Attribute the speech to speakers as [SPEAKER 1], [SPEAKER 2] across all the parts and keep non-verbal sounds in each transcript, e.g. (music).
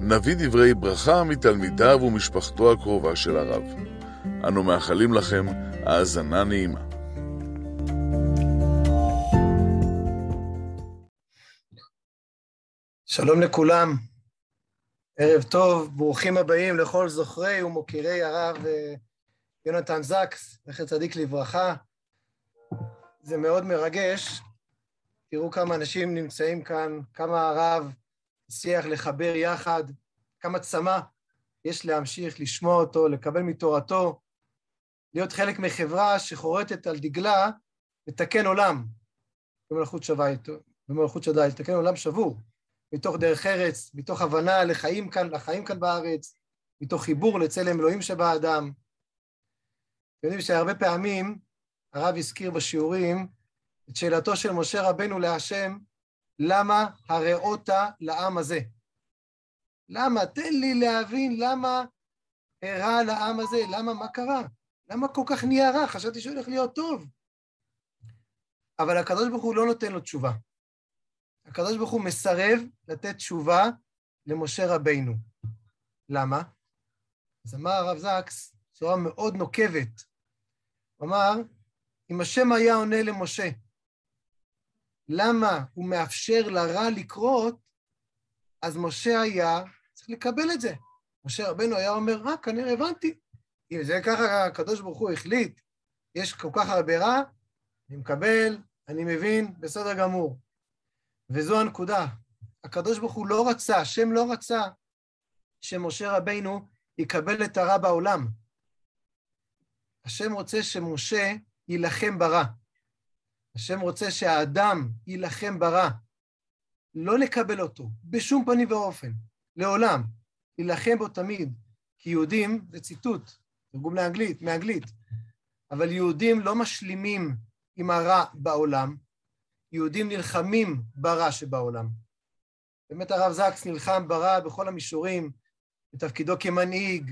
[SPEAKER 1] נביא דברי ברכה מתלמידיו ומשפחתו הקרובה של הרב. אנו מאחלים לכם האזנה נעימה.
[SPEAKER 2] שלום לכולם, ערב טוב, ברוכים הבאים לכל זוכרי ומוקירי הרב אה, יונתן זקס, זכר צדיק לברכה. זה מאוד מרגש, תראו כמה אנשים נמצאים כאן, כמה הרב הצליח לחבר יחד, כמה צמא יש להמשיך לשמוע אותו, לקבל מתורתו, להיות חלק מחברה שחורטת על דגלה לתקן עולם במלכות שווה איתו, במלכות שדי, לתקן עולם שבור, מתוך דרך ארץ, מתוך הבנה לחיים כאן, לחיים כאן בארץ, מתוך חיבור לצלם אלוהים שבאדם. אתם יודעים שהרבה פעמים הרב הזכיר בשיעורים את שאלתו של משה רבנו להשם, למה הראות לעם הזה? למה? תן לי להבין למה הרע לעם הזה, למה, מה קרה? למה כל כך נהיה רע? חשבתי שהוא הולך להיות טוב. אבל הקדוש ברוך הוא לא נותן לו תשובה. הקדוש ברוך הוא מסרב לתת תשובה למשה רבינו. למה? אז אמר הרב זקס, בצורה מאוד נוקבת, הוא אמר, אם השם היה עונה למשה, למה הוא מאפשר לרע לקרות, אז משה היה צריך לקבל את זה. משה רבנו היה אומר, אה, כנראה הבנתי. אם זה ככה הקדוש ברוך הוא החליט, יש כל כך הרבה רע, אני מקבל, אני מבין, בסדר גמור. וזו הנקודה. הקדוש ברוך הוא לא רצה, השם לא רצה שמשה רבינו יקבל את הרע בעולם. השם רוצה שמשה יילחם ברע. השם רוצה שהאדם יילחם ברע, לא לקבל אותו, בשום פנים ואופן, לעולם, יילחם בו תמיד, כי יהודים, זה ציטוט, תרגום לאנגלית, מאנגלית, אבל יהודים לא משלימים עם הרע בעולם, יהודים נלחמים ברע שבעולם. באמת הרב זקס נלחם ברע בכל המישורים, בתפקידו כמנהיג,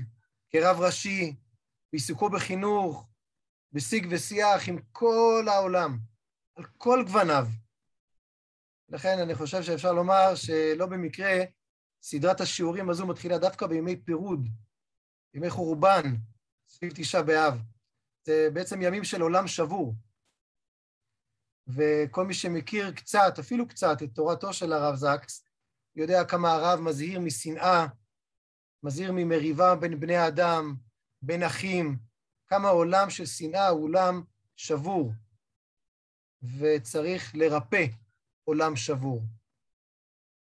[SPEAKER 2] כרב ראשי, בעיסוקו בחינוך, בשיג ושיח עם כל העולם. על כל גווניו. לכן אני חושב שאפשר לומר שלא במקרה סדרת השיעורים הזו מתחילה דווקא בימי פירוד, ימי חורבן, סביב תשעה באב. זה בעצם ימים של עולם שבור. וכל מי שמכיר קצת, אפילו קצת, את תורתו של הרב זקס, יודע כמה הרב מזהיר משנאה, מזהיר ממריבה בין בני האדם, בין אחים, כמה עולם של שנאה הוא עולם שבור. וצריך לרפא עולם שבור.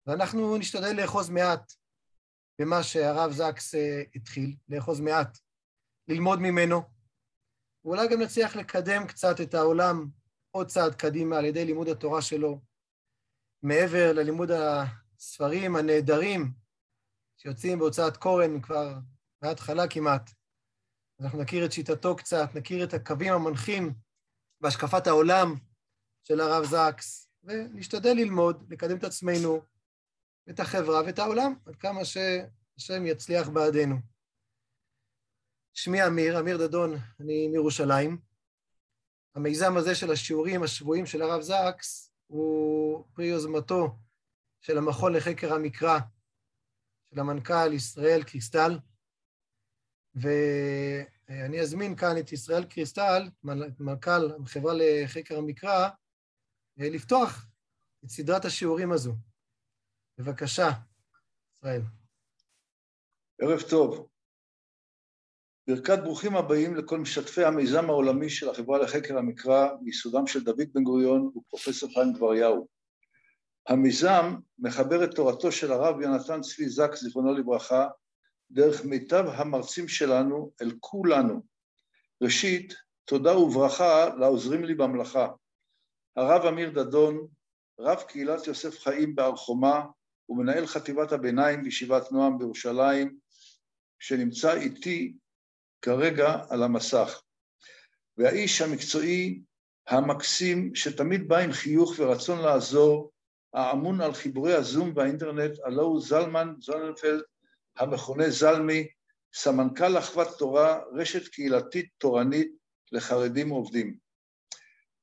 [SPEAKER 2] ואנחנו נשתדל לאחוז מעט במה שהרב זקס אה, התחיל, לאחוז מעט, ללמוד ממנו, ואולי גם נצליח לקדם קצת את העולם עוד צעד קדימה על ידי לימוד התורה שלו, מעבר ללימוד הספרים הנהדרים שיוצאים בהוצאת קורן כבר מההתחלה כמעט. אנחנו נכיר את שיטתו קצת, נכיר את הקווים המנחים בהשקפת העולם של הרב זקס, ונשתדל ללמוד, לקדם את עצמנו, את החברה ואת העולם, עד כמה שהשם יצליח בעדנו. שמי אמיר, אמיר דדון, אני מירושלים. המיזם הזה של השיעורים השבועיים של הרב זקס הוא פרי יוזמתו של המכון לחקר המקרא של המנכ"ל ישראל קריסטל, ואני אזמין כאן את ישראל קריסטל, מנכ"ל החברה לחקר המקרא, לפתוח את סדרת השיעורים הזו. בבקשה, ישראל.
[SPEAKER 3] ערב טוב. ברכת ברוכים הבאים לכל משתפי המיזם העולמי של החברה לחקר המקרא מיסודם של דוד בן גוריון ופרופסור חיים דבריהו. המיזם מחבר את תורתו של הרב יונתן צבי זק, זיכרונו לברכה, דרך מיטב המרצים שלנו אל כולנו. ראשית, תודה וברכה לעוזרים לי במלאכה, הרב אמיר דדון, רב קהילת יוסף חיים בהר חומה ומנהל חטיבת הביניים בישיבת נועם בירושלים, שנמצא איתי כרגע על המסך. והאיש המקצועי המקסים, שתמיד בא עם חיוך ורצון לעזור, האמון על חיבורי הזום והאינטרנט, הלא הוא זלמן זוננפלד, המכונה זלמי, סמנכ"ל אחוות תורה, רשת קהילתית תורנית לחרדים עובדים.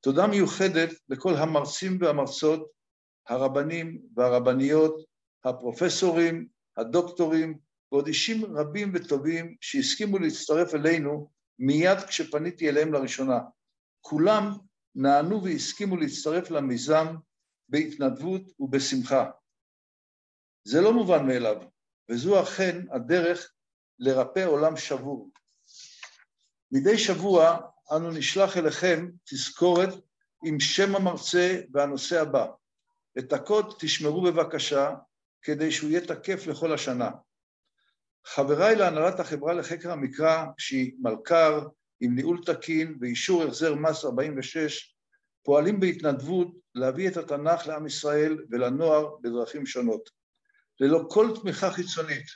[SPEAKER 3] תודה מיוחדת לכל המרצים והמרצות, הרבנים והרבניות, הפרופסורים, הדוקטורים, ועוד אישים רבים וטובים שהסכימו להצטרף אלינו מיד כשפניתי אליהם לראשונה. כולם נענו והסכימו להצטרף למיזם בהתנדבות ובשמחה. זה לא מובן מאליו, וזו אכן הדרך לרפא עולם שבור. מדי שבוע אנו נשלח אליכם תזכורת עם שם המרצה והנושא הבא. את הקוד תשמרו בבקשה כדי שהוא יהיה תקף לכל השנה. חבריי להנהלת החברה לחקר המקרא, שהיא מלכ"ר, עם ניהול תקין ואישור החזר מס 46, פועלים בהתנדבות להביא את התנ"ך לעם ישראל ולנוער בדרכים שונות. ללא כל תמיכה חיצונית.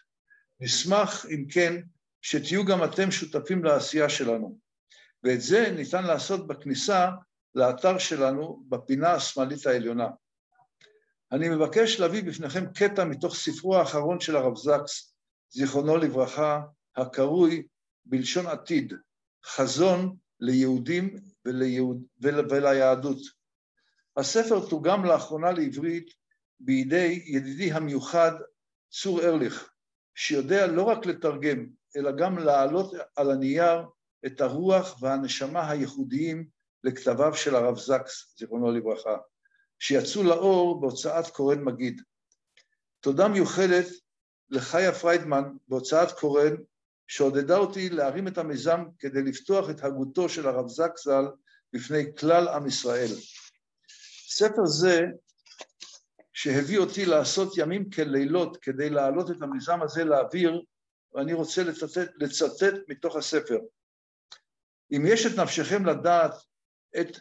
[SPEAKER 3] נשמח, אם כן, שתהיו גם אתם שותפים לעשייה שלנו. ואת זה ניתן לעשות בכניסה לאתר שלנו בפינה השמאלית העליונה. אני מבקש להביא בפניכם קטע מתוך ספרו האחרון של הרב זקס, זיכרונו לברכה, הקרוי בלשון עתיד, חזון ליהודים וליהוד, ול, וליהדות. הספר תורגם לאחרונה לעברית בידי ידידי המיוחד צור ארליך, שיודע לא רק לתרגם, אלא גם להעלות על הנייר את הרוח והנשמה הייחודיים לכתביו של הרב זקס, זיכרונו לברכה, שיצאו לאור בהוצאת קורן מגיד. תודה מיוחדת לחיה פריידמן בהוצאת קורן, שעודדה אותי להרים את המיזם כדי לפתוח את הגותו של הרב זקס ז"ל בפני כלל עם ישראל. ספר זה, שהביא אותי לעשות ימים כלילות כדי להעלות את המיזם הזה לאוויר, ואני רוצה לצטט, לצטט מתוך הספר. אם יש את נפשכם לדעת את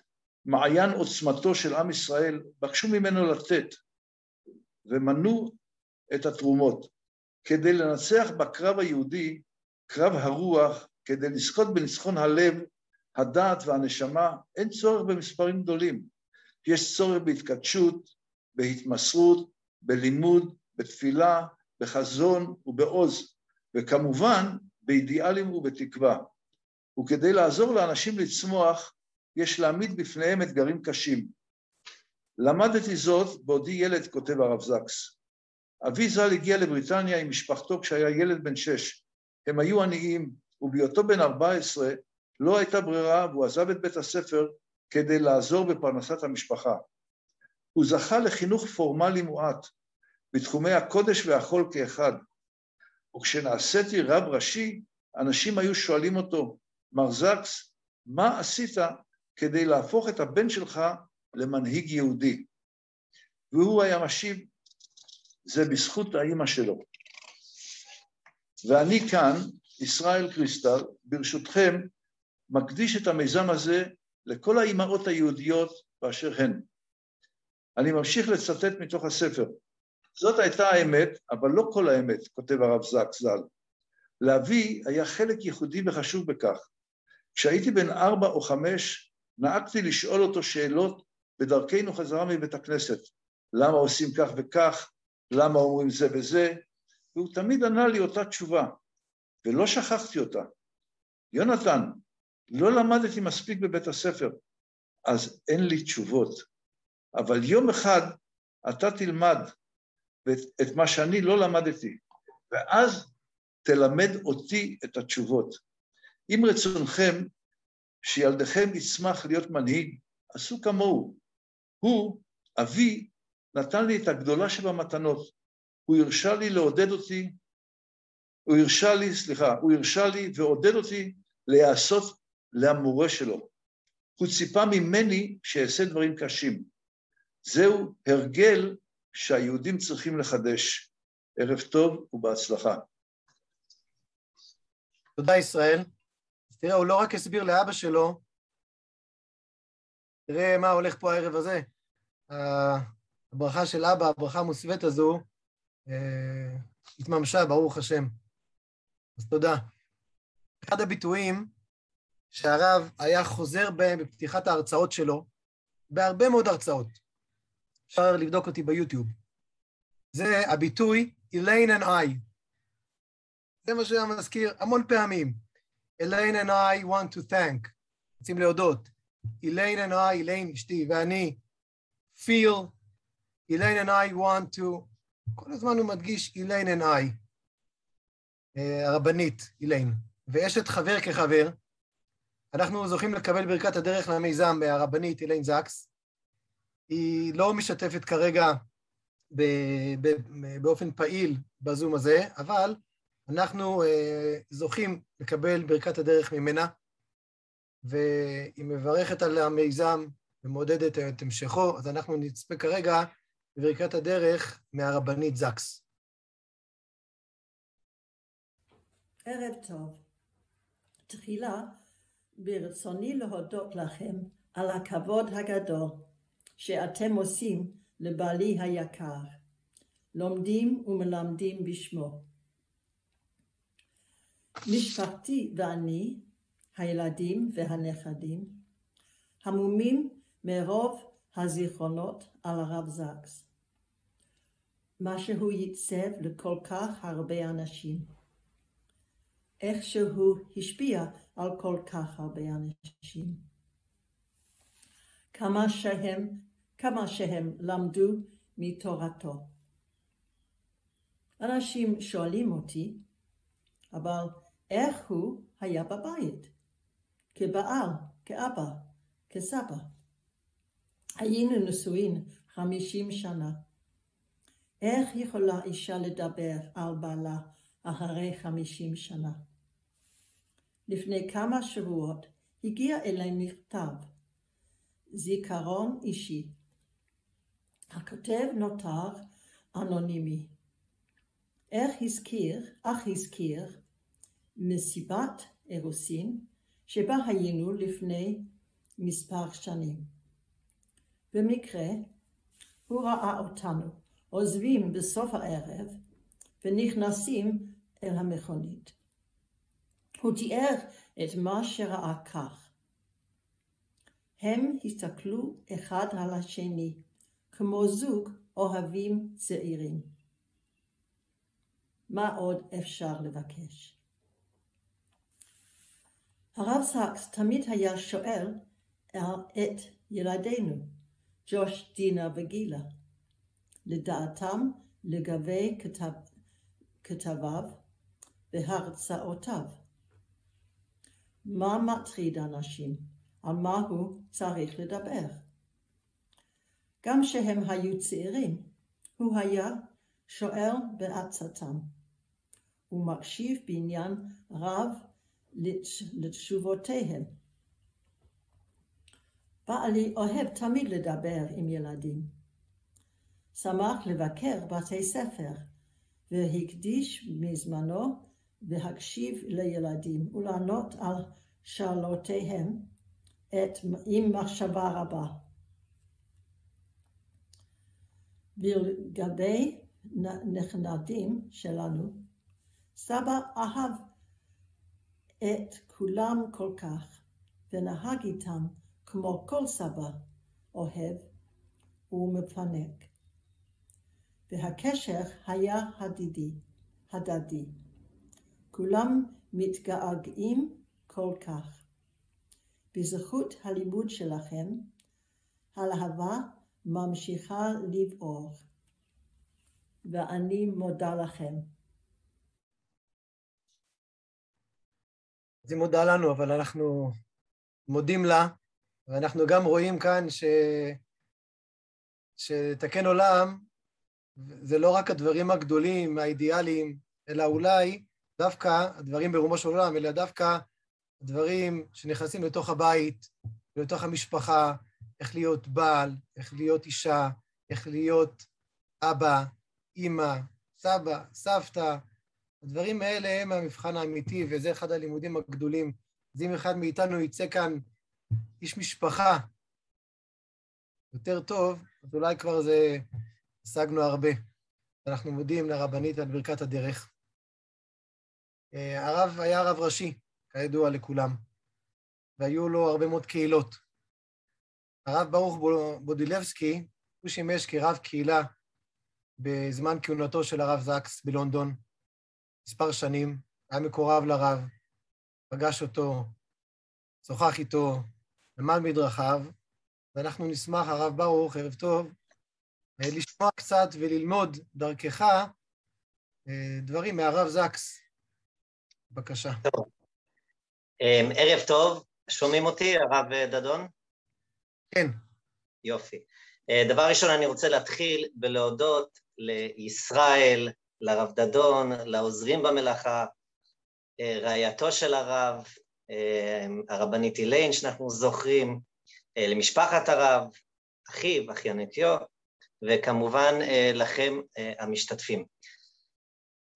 [SPEAKER 3] מעיין עוצמתו של עם ישראל, בקשו ממנו לתת, ומנו את התרומות. כדי לנצח בקרב היהודי, קרב הרוח, כדי לזכות בניצחון הלב, הדעת והנשמה, אין צורך במספרים גדולים. יש צורך בהתקדשות, בהתמסרות, בלימוד, בתפילה, בחזון ובעוז, וכמובן באידיאלים ובתקווה. וכדי לעזור לאנשים לצמוח, יש להעמיד בפניהם אתגרים קשים. למדתי זאת בעודי ילד, כותב הרב זקס. אבי ז"ל הגיע לבריטניה עם משפחתו כשהיה ילד בן שש. הם היו עניים, ובהיותו בן 14 לא הייתה ברירה והוא עזב את בית הספר כדי לעזור בפרנסת המשפחה. הוא זכה לחינוך פורמלי מועט, בתחומי הקודש והחול כאחד. וכשנעשיתי רב ראשי, אנשים היו שואלים אותו, מר זקס, מה עשית כדי להפוך את הבן שלך למנהיג יהודי? והוא היה משיב, זה בזכות האימא שלו. ואני כאן, ישראל קריסטל, ברשותכם, מקדיש את המיזם הזה לכל האימהות היהודיות באשר הן. אני ממשיך לצטט מתוך הספר. זאת הייתה האמת, אבל לא כל האמת, כותב הרב זקס ז"ל. לאבי היה חלק ייחודי וחשוב בכך. כשהייתי בן ארבע או חמש, נהגתי לשאול אותו שאלות בדרכנו חזרה מבית הכנסת. למה עושים כך וכך? למה אומרים זה וזה? והוא תמיד ענה לי אותה תשובה, ולא שכחתי אותה. יונתן, לא למדתי מספיק בבית הספר, אז אין לי תשובות. אבל יום אחד אתה תלמד את מה שאני לא למדתי, ואז תלמד אותי את התשובות. אם רצונכם שילדיכם ישמח להיות מנהיג, עשו כמוהו. הוא, אבי, נתן לי את הגדולה שבמתנות. הוא הרשה לי לעודד אותי, הוא הרשה לי, סליחה, הוא הרשה לי ועודד אותי להיעשות למורה שלו. הוא ציפה ממני שאעשה דברים קשים. זהו הרגל שהיהודים צריכים לחדש. ערב טוב ובהצלחה.
[SPEAKER 2] תודה, ישראל. תראה, הוא לא רק הסביר לאבא שלו, תראה מה הולך פה הערב הזה. הברכה של אבא, הברכה המוסווית הזו, אה, התממשה, ברוך השם. אז תודה. אחד הביטויים שהרב היה חוזר בהם בפתיחת ההרצאות שלו, בהרבה מאוד הרצאות, אפשר לבדוק אותי ביוטיוב, זה הביטוי Elaine and I. זה מה שהיה מזכיר המון פעמים. Elaine and I want to thank. רוצים להודות. Elaine and I, Elaine אשתי ואני, feel, Elaine and I want to, כל הזמן הוא מדגיש Elaine and I, uh, הרבנית, Elaine. ואשת חבר כחבר, אנחנו זוכים לקבל ברכת הדרך למיזם מהרבנית אליין זקס. היא לא משתפת כרגע באופן פעיל בזום הזה, אבל אנחנו uh, זוכים לקבל ברכת הדרך ממנה, והיא מברכת על המיזם ומעודדת את המשכו, אז אנחנו נצפה כרגע בברכת הדרך מהרבנית זקס.
[SPEAKER 4] ערב טוב. תחילה, ברצוני להודות לכם על הכבוד הגדול שאתם עושים לבעלי היקר, לומדים ומלמדים בשמו. משפחתי ואני, הילדים והנכדים, המומים מרוב הזיכרונות על הרב זקס, מה שהוא ייצב לכל כך הרבה אנשים, איך שהוא השפיע על כל כך הרבה אנשים. כמה שהם כמה שהם למדו מתורתו. אנשים שואלים אותי, אבל איך הוא היה בבית? כבעל, כאבא, כסבא. היינו נשואים חמישים שנה. איך יכולה אישה לדבר על בעלה אחרי חמישים שנה? לפני כמה שבועות הגיע אליי מכתב, זיכרון אישי, הכותב נותר אנונימי. איך הזכיר, אך הזכיר, מסיבת אירוסין שבה היינו לפני מספר שנים. במקרה, הוא ראה אותנו עוזבים בסוף הערב ונכנסים אל המכונית. הוא תיאר את מה שראה כך. הם הסתכלו אחד על השני כמו זוג אוהבים צעירים. מה עוד אפשר לבקש? הרב סאקס תמיד היה שואל את ילדינו, ג'וש, דינה וגילה, לדעתם לגבי כתב, כתביו והרצאותיו. מה מטריד אנשים? על מה הוא צריך לדבר? גם כשהם היו צעירים, הוא היה שואל בעצתם, ומקשיב בעניין רב לתשובותיהם. בעלי אוהב תמיד לדבר עם ילדים. שמח לבקר בתי ספר, והקדיש מזמנו להקשיב לילדים ולענות על שאלותיהם עם מחשבה רבה. ולגבי נכדים שלנו, סבא אהב את כולם כל כך, ונהג איתם כמו כל סבא אוהב ומפנק. והקשר היה הדדי, הדדי. כולם מתגעגעים כל כך. בזכות הלימוד שלכם, הלהבה ממשיכה לבעור, ואני מודה לכם.
[SPEAKER 2] אז היא מודה לנו, אבל אנחנו מודים לה, ואנחנו גם רואים כאן ש... שתקן עולם זה לא רק הדברים הגדולים, האידיאליים, אלא אולי דווקא הדברים ברומו של עולם, אלא דווקא הדברים שנכנסים לתוך הבית, לתוך המשפחה, איך להיות בעל, איך להיות אישה, איך להיות אבא, אימא, סבא, סבתא. הדברים האלה הם המבחן האמיתי, וזה אחד הלימודים הגדולים. אז אם אחד מאיתנו יצא כאן איש משפחה יותר טוב, אז אולי כבר זה, השגנו הרבה. אנחנו מודים לרבנית על ברכת הדרך. אה, הרב היה רב ראשי, כידוע לכולם, והיו לו הרבה מאוד קהילות. הרב ברוך בודילבסקי, הוא שימש כרב קהילה בזמן כהונתו של הרב זקס בלונדון, מספר שנים, היה מקורב לרב, פגש אותו, שוחח איתו, למד מדרכיו, ואנחנו נשמח, הרב ברוך, ערב טוב, אה, לשמוע קצת וללמוד דרכך אה, דברים מהרב זקס. בבקשה. טוב.
[SPEAKER 5] אמ, ערב טוב, שומעים אותי, הרב דדון?
[SPEAKER 2] כן.
[SPEAKER 5] יופי. אה, דבר ראשון, אני רוצה להתחיל בלהודות לישראל, לרב דדון, לעוזרים במלאכה, רעייתו של הרב, הרבנית אילן, שאנחנו זוכרים, למשפחת הרב, אחיו, אחייניתיו, וכמובן לכם המשתתפים.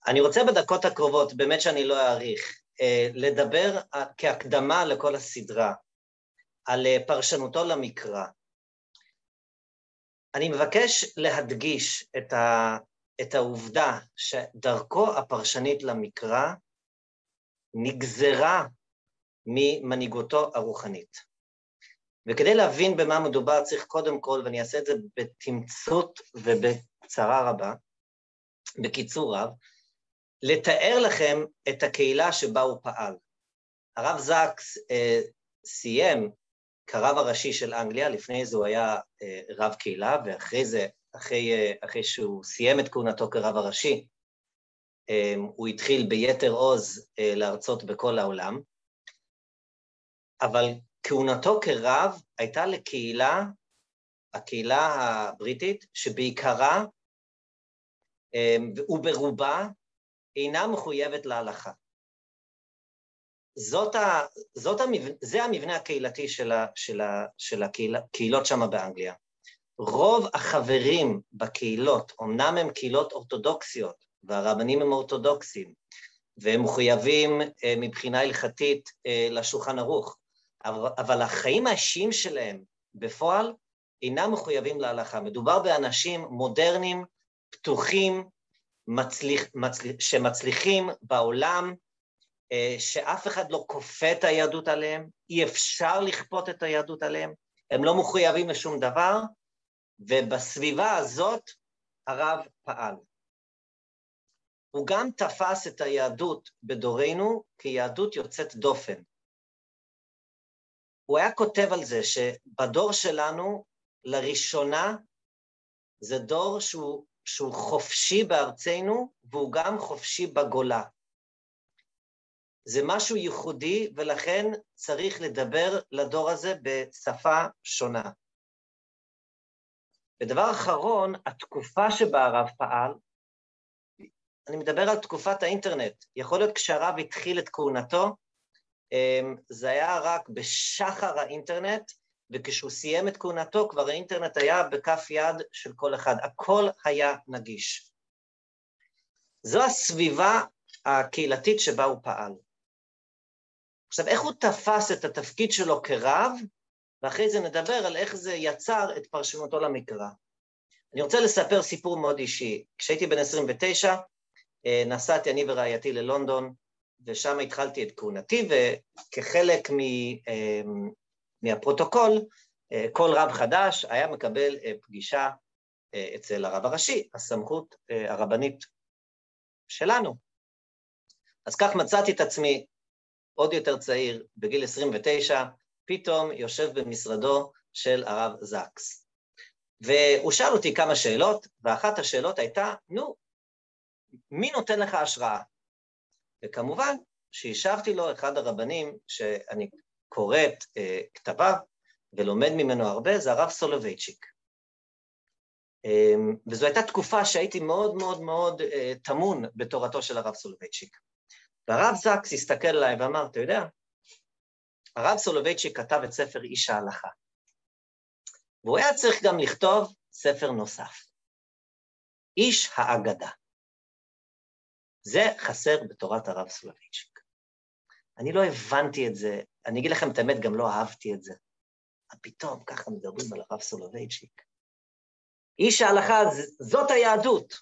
[SPEAKER 5] אני רוצה בדקות הקרובות, באמת שאני לא אאריך, לדבר כהקדמה לכל הסדרה על פרשנותו למקרא. אני מבקש להדגיש את, ה, את העובדה שדרכו הפרשנית למקרא נגזרה ממנהיגותו הרוחנית. וכדי להבין במה מדובר צריך קודם כל, ואני אעשה את זה בתמצות ובצרה רבה, בקיצור רב, לתאר לכם את הקהילה שבה הוא פעל. הרב זקס אה, סיים כרב הראשי של אנגליה, לפני זה הוא היה אה, רב קהילה, ואחרי זה, אחרי, אה, אחרי שהוא סיים את כהונתו כרב הראשי, אה, הוא התחיל ביתר עוז אה, להרצות בכל העולם, אבל כהונתו כרב הייתה לקהילה, הקהילה הבריטית, שבעיקרה אה, וברובה אינה מחויבת להלכה. זאת ה, זאת המבנ, זה המבנה הקהילתי של, ה, של, ה, של הקהילות שם באנגליה. רוב החברים בקהילות, אמנם הם קהילות אורתודוקסיות, והרבנים הם אורתודוקסים, והם מחויבים אה, מבחינה הלכתית אה, לשולחן ערוך, אבל, החיים האישיים שלהם בפועל אינם מחויבים להלכה. מדובר באנשים מודרניים, פתוחים, מצליח, מצליח, שמצליחים בעולם, אה, שאף אחד לא כופה את היהדות עליהם, אי אפשר לכפות את היהדות עליהם, הם לא מחויבים לשום דבר, ובסביבה הזאת הרב פעל. הוא גם תפס את היהדות בדורנו כיהדות יוצאת דופן. הוא היה כותב על זה שבדור שלנו, לראשונה, זה דור שהוא שהוא חופשי בארצנו והוא גם חופשי בגולה. זה משהו ייחודי ולכן צריך לדבר לדור הזה בשפה שונה. ודבר אחרון, התקופה שבה הרב פעל, אני מדבר על תקופת האינטרנט. יכול להיות כשהרב התחיל את כהונתו, אמ, זה היה רק בשחר האינטרנט, וכשהוא סיים את כהונתו כבר האינטרנט היה בכף יד של כל אחד, הכל היה נגיש. זו הסביבה הקהילתית שבה הוא פעל. עכשיו, איך הוא תפס את התפקיד שלו כרב, ואחרי זה נדבר על איך זה יצר את פרשנותו למקרא. אני רוצה לספר סיפור מאוד אישי. כשהייתי בן 29, אה, נסעתי אני ורעייתי ללונדון, ושם התחלתי את כהונתי, וכחלק אה, מהפרוטוקול, אה, כל רב חדש היה מקבל פגישה אצל הרב הראשי, הסמכות הרבנית שלנו. אז כך מצאתי את עצמי עוד יותר צעיר, בגיל 29, פתאום יושב במשרדו של הרב זקס. והוא שאל אותי כמה שאלות, ואחת השאלות הייתה, נו, מי נותן לך השראה? וכמובן שהשבתי לו אחד הרבנים שאני קורא את אה, כתביו ולומד ממנו הרבה, זה הרב סולובייצ'יק. אה, וזו הייתה תקופה שהייתי מאוד מאוד מאוד אה, טמון בתורתו של הרב סולובייצ'יק. והרב זקס הסתכל עליי ואמר, אתה יודע, הרב סולובייצ'יק כתב את ספר איש ההלכה, והוא היה צריך גם לכתוב ספר נוסף, איש האגדה. זה חסר בתורת הרב סולובייצ'יק. אני לא הבנתי את זה, אני אגיד לכם את האמת, גם לא אהבתי את זה. פתאום ככה מדברים על הרב סולובייצ'יק. איש ההלכה, זאת היהדות.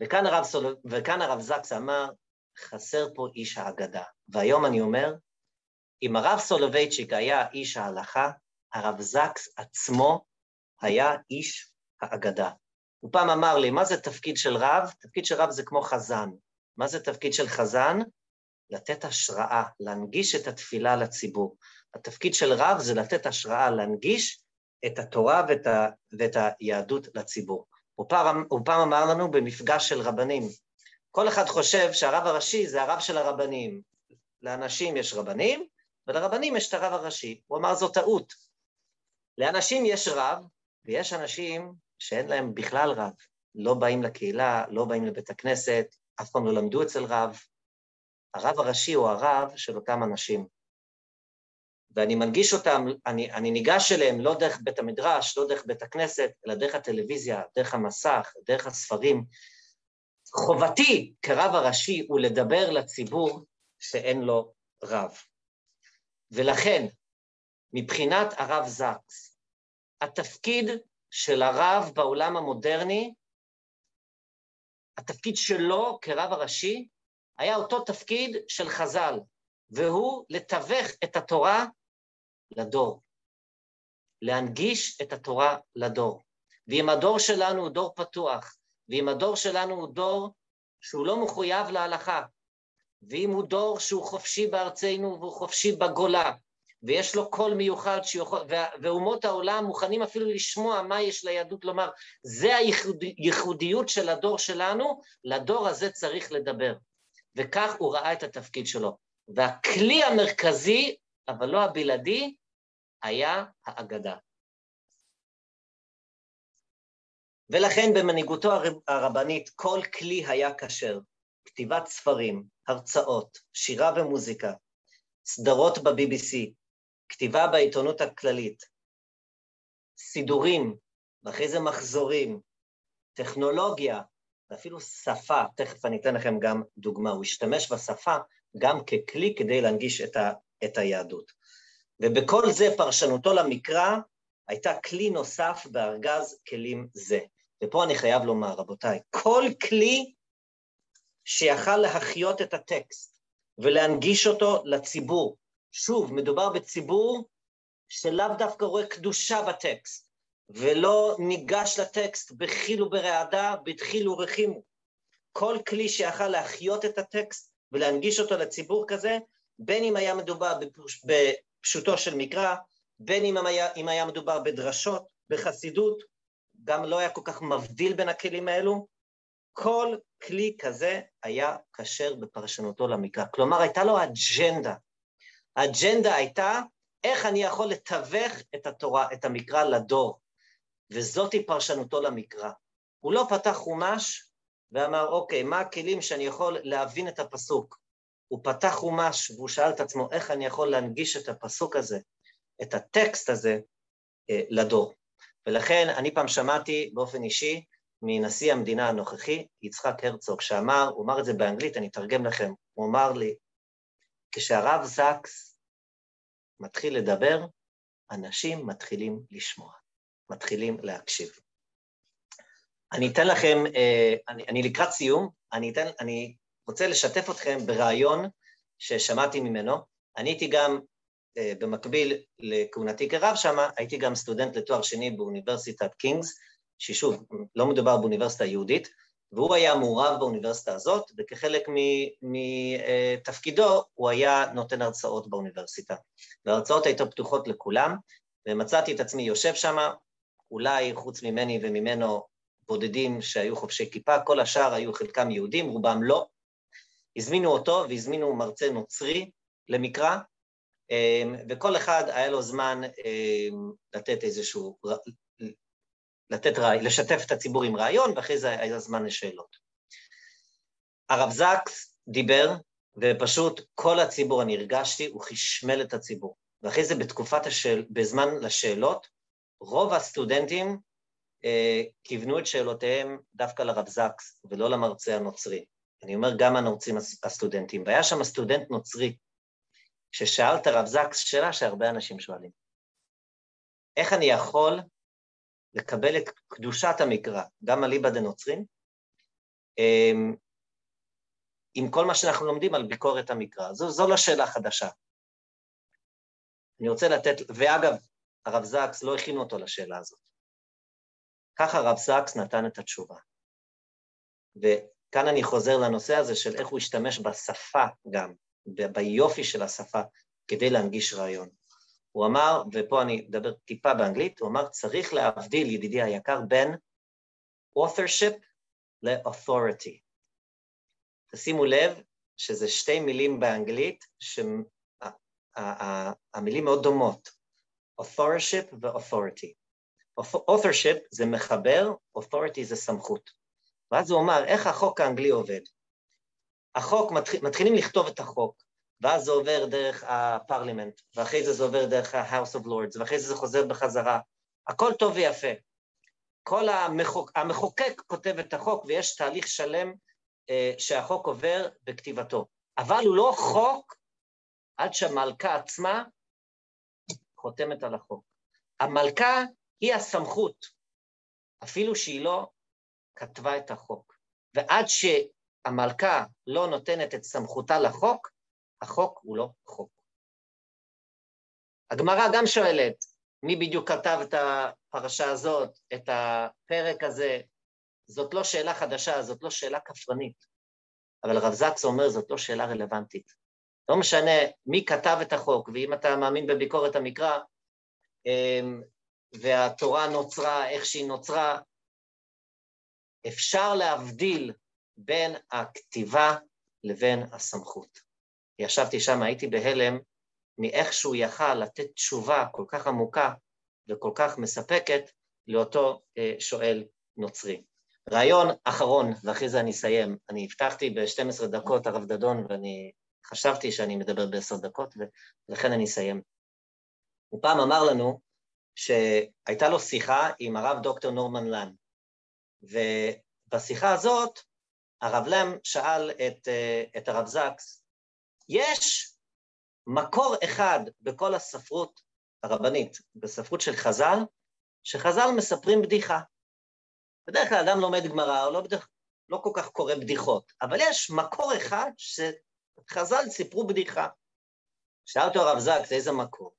[SPEAKER 5] וכאן הרב, סול... וכאן הרב זקס אמר, חסר פה איש האגדה. והיום אני אומר, אם הרב סולובייצ'יק היה איש ההלכה, הרב זקס עצמו היה איש האגדה. הוא פעם אמר לי, מה זה תפקיד של רב? תפקיד של רב זה כמו חזן. מה זה תפקיד של חזן? לתת השראה, להנגיש את התפילה לציבור. התפקיד של רב זה לתת השראה, להנגיש את התורה ואת, ה, ואת היהדות לציבור. הוא פעם, הוא פעם אמר לנו במפגש של רבנים, כל אחד חושב שהרב הראשי זה הרב של הרבנים. לאנשים יש רבנים, ולרבנים יש את הרב הראשי. הוא אמר זו טעות. לאנשים יש רב, ויש אנשים שאין להם בכלל רב. לא באים לקהילה, לא באים לבית הכנסת, אף פעם לא למדו אצל רב. הרב הראשי הוא הרב של אותם אנשים. ואני מנגיש אותם, אני, אני ניגש אליהם לא דרך בית המדרש, לא דרך בית הכנסת, אלא דרך הטלוויזיה, דרך המסך, דרך הספרים. חובתי כרב הראשי הוא לדבר לציבור שאין לו רב. ולכן, מבחינת הרב זקס, התפקיד של הרב בעולם המודרני, התפקיד שלו כרב הראשי, היה אותו תפקיד של חז"ל, והוא לתווך את התורה לדור, להנגיש את התורה לדור. ואם הדור שלנו הוא דור פתוח, ואם הדור שלנו הוא דור שהוא לא מחויב להלכה, ואם הוא דור שהוא חופשי בארצנו והוא חופשי בגולה, ויש לו קול מיוחד, שיוכל, ואומות העולם מוכנים אפילו לשמוע מה יש ליהדות לומר. זה הייחודיות של הדור שלנו, לדור הזה צריך לדבר. וכך הוא ראה את התפקיד שלו. והכלי המרכזי, אבל לא הבלעדי, היה האגדה. ולכן במנהיגותו הרבנית כל כלי היה כשר. כתיבת ספרים, הרצאות, שירה ומוזיקה, סדרות ב-BBC, כתיבה בעיתונות הכללית, סידורים, ואחרי זה מחזורים, טכנולוגיה, ואפילו שפה, תכף אני אתן לכם גם דוגמה, הוא השתמש בשפה גם ככלי כדי להנגיש את, ה, את היהדות. ובכל זה פרשנותו למקרא הייתה כלי נוסף בארגז כלים זה. ופה אני חייב לומר, רבותיי, כל כלי שיכל להחיות את הטקסט ולהנגיש אותו לציבור. שוב, מדובר בציבור שלאו דווקא רואה קדושה בטקסט, ולא ניגש לטקסט בחיל וברעדה, בדחיל ורחימו. כל כלי שיכל להחיות את הטקסט ולהנגיש אותו לציבור כזה, בין אם היה מדובר בפש... בפשוטו של מקרא, בין אם היה, אם היה מדובר בדרשות, בחסידות, גם לא היה כל כך מבדיל בין הכלים האלו, כל כלי כזה היה כשר בפרשנותו למקרא. כלומר, הייתה לו אג'נדה. האג'נדה הייתה איך אני יכול לתווך את התורה, את המקרא לדור, וזאתי פרשנותו למקרא. הוא לא פתח חומש ואמר, אוקיי, מה הכלים שאני יכול להבין את הפסוק? הוא פתח חומש והוא שאל את עצמו, איך אני יכול להנגיש את הפסוק הזה, את הטקסט הזה, אה, לדור. ולכן אני פעם שמעתי באופן אישי מנשיא המדינה הנוכחי, יצחק הרצוג, שאמר, הוא אמר את זה באנגלית, אני אתרגם לכם, הוא אמר לי, כשהרב זקס מתחיל לדבר, אנשים מתחילים לשמוע, מתחילים להקשיב. אני אתן לכם, אה, אני, אני לקראת סיום, אני, אתן, אני רוצה לשתף אתכם ברעיון ששמעתי ממנו. אני הייתי גם אה, במקביל לכהונתי כרב שמה, הייתי גם סטודנט לתואר שני באוניברסיטת קינגס, ששוב, לא מדובר באוניברסיטה יהודית, והוא היה מעורב באוניברסיטה הזאת, וכחלק מתפקידו הוא היה נותן הרצאות באוניברסיטה. וההרצאות היו פתוחות לכולם, ומצאתי את עצמי יושב שם, אולי חוץ ממני וממנו בודדים שהיו חובשי כיפה, כל השאר היו חלקם יהודים, רובם לא. הזמינו אותו והזמינו מרצה נוצרי למקרא, אמ, וכל אחד היה לו זמן אמ, לתת איזשהו, לתת לשתף את הציבור עם רעיון, ואחרי זה היה זמן לשאלות. הרב זקס דיבר, ופשוט כל הציבור, אני הרגשתי, הוא חשמל את הציבור. ואחרי זה בתקופת השאל, בזמן לשאלות, רוב הסטודנטים אה, כיוונו את שאלותיהם דווקא לרב זקס, ולא למרצה הנוצרי. אני אומר גם הנורצים הסטודנטים. והיה שם סטודנט נוצרי ששאל את הרב זקס שאלה שהרבה אנשים שואלים. איך אני יכול לקבל את קדושת המקרא, גם אליבא דנוצרים, אמ, עם כל מה שאנחנו לומדים על ביקורת המקרא. זו, זו לא שאלה חדשה. אני רוצה לתת, ואגב, הרב זקס לא הכינו אותו לשאלה הזאת. ככה הרב זקס נתן את התשובה. וכאן אני חוזר לנושא הזה של איך הוא השתמש בשפה גם, ביופי של השפה, כדי להנגיש רעיון. הוא אמר, ופה אני אדבר טיפה באנגלית, הוא אמר, צריך להבדיל, ידידי היקר, בין authorship ל-authority. תשימו לב שזה שתי מילים באנגלית שהמילים מאוד דומות, authorship ו-authority. authorship זה מחבר, authority זה סמכות. ואז הוא אמר, איך החוק האנגלי עובד? החוק, מתחיל, מתחילים לכתוב את החוק, ואז זה עובר דרך הפרלימנט, ואחרי זה זה עובר דרך ה-House of Lords, ואחרי זה זה חוזר בחזרה. הכל טוב ויפה. כל המחוק, המחוקק כותב את החוק, ויש תהליך שלם אה, שהחוק עובר בכתיבתו. אבל הוא לא חוק עד שהמלכה עצמה חותמת על החוק. המלכה היא הסמכות, אפילו שהיא לא כתבה את החוק. ועד שהמלכה לא נותנת את סמכותה לחוק, החוק הוא לא חוק. הגמרא גם שואלת, מי בדיוק כתב את הפרשה הזאת, את הפרק הזה? זאת לא שאלה חדשה, זאת לא שאלה כפרנית. אבל רב זקס אומר, זאת לא שאלה רלוונטית. לא משנה מי כתב את החוק, ואם אתה מאמין בביקורת המקרא, אמ, והתורה נוצרה איך שהיא נוצרה, אפשר להבדיל בין הכתיבה לבין הסמכות. ישבתי שם, הייתי בהלם מאיך שהוא יכל לתת תשובה כל כך עמוקה וכל כך מספקת לאותו אה, שואל נוצרי. רעיון אחרון, ואחרי זה אני אסיים. אני הבטחתי ב-12 דקות, הרב דדון, ואני חשבתי שאני מדבר בעשר דקות, ולכן אני אסיים. הוא פעם אמר לנו שהייתה לו שיחה עם הרב דוקטור נורמן לן, ובשיחה הזאת הרב לם שאל את, אה, את הרב זקס, יש מקור אחד בכל הספרות הרבנית, בספרות של חז"ל, שחז"ל מספרים בדיחה. בדרך כלל אדם לומד גמרא, הוא לא, בדרך, לא כל כך קורא בדיחות, אבל יש מקור אחד שחז"ל סיפרו בדיחה. שאל אותו הרב זקס, איזה מקור?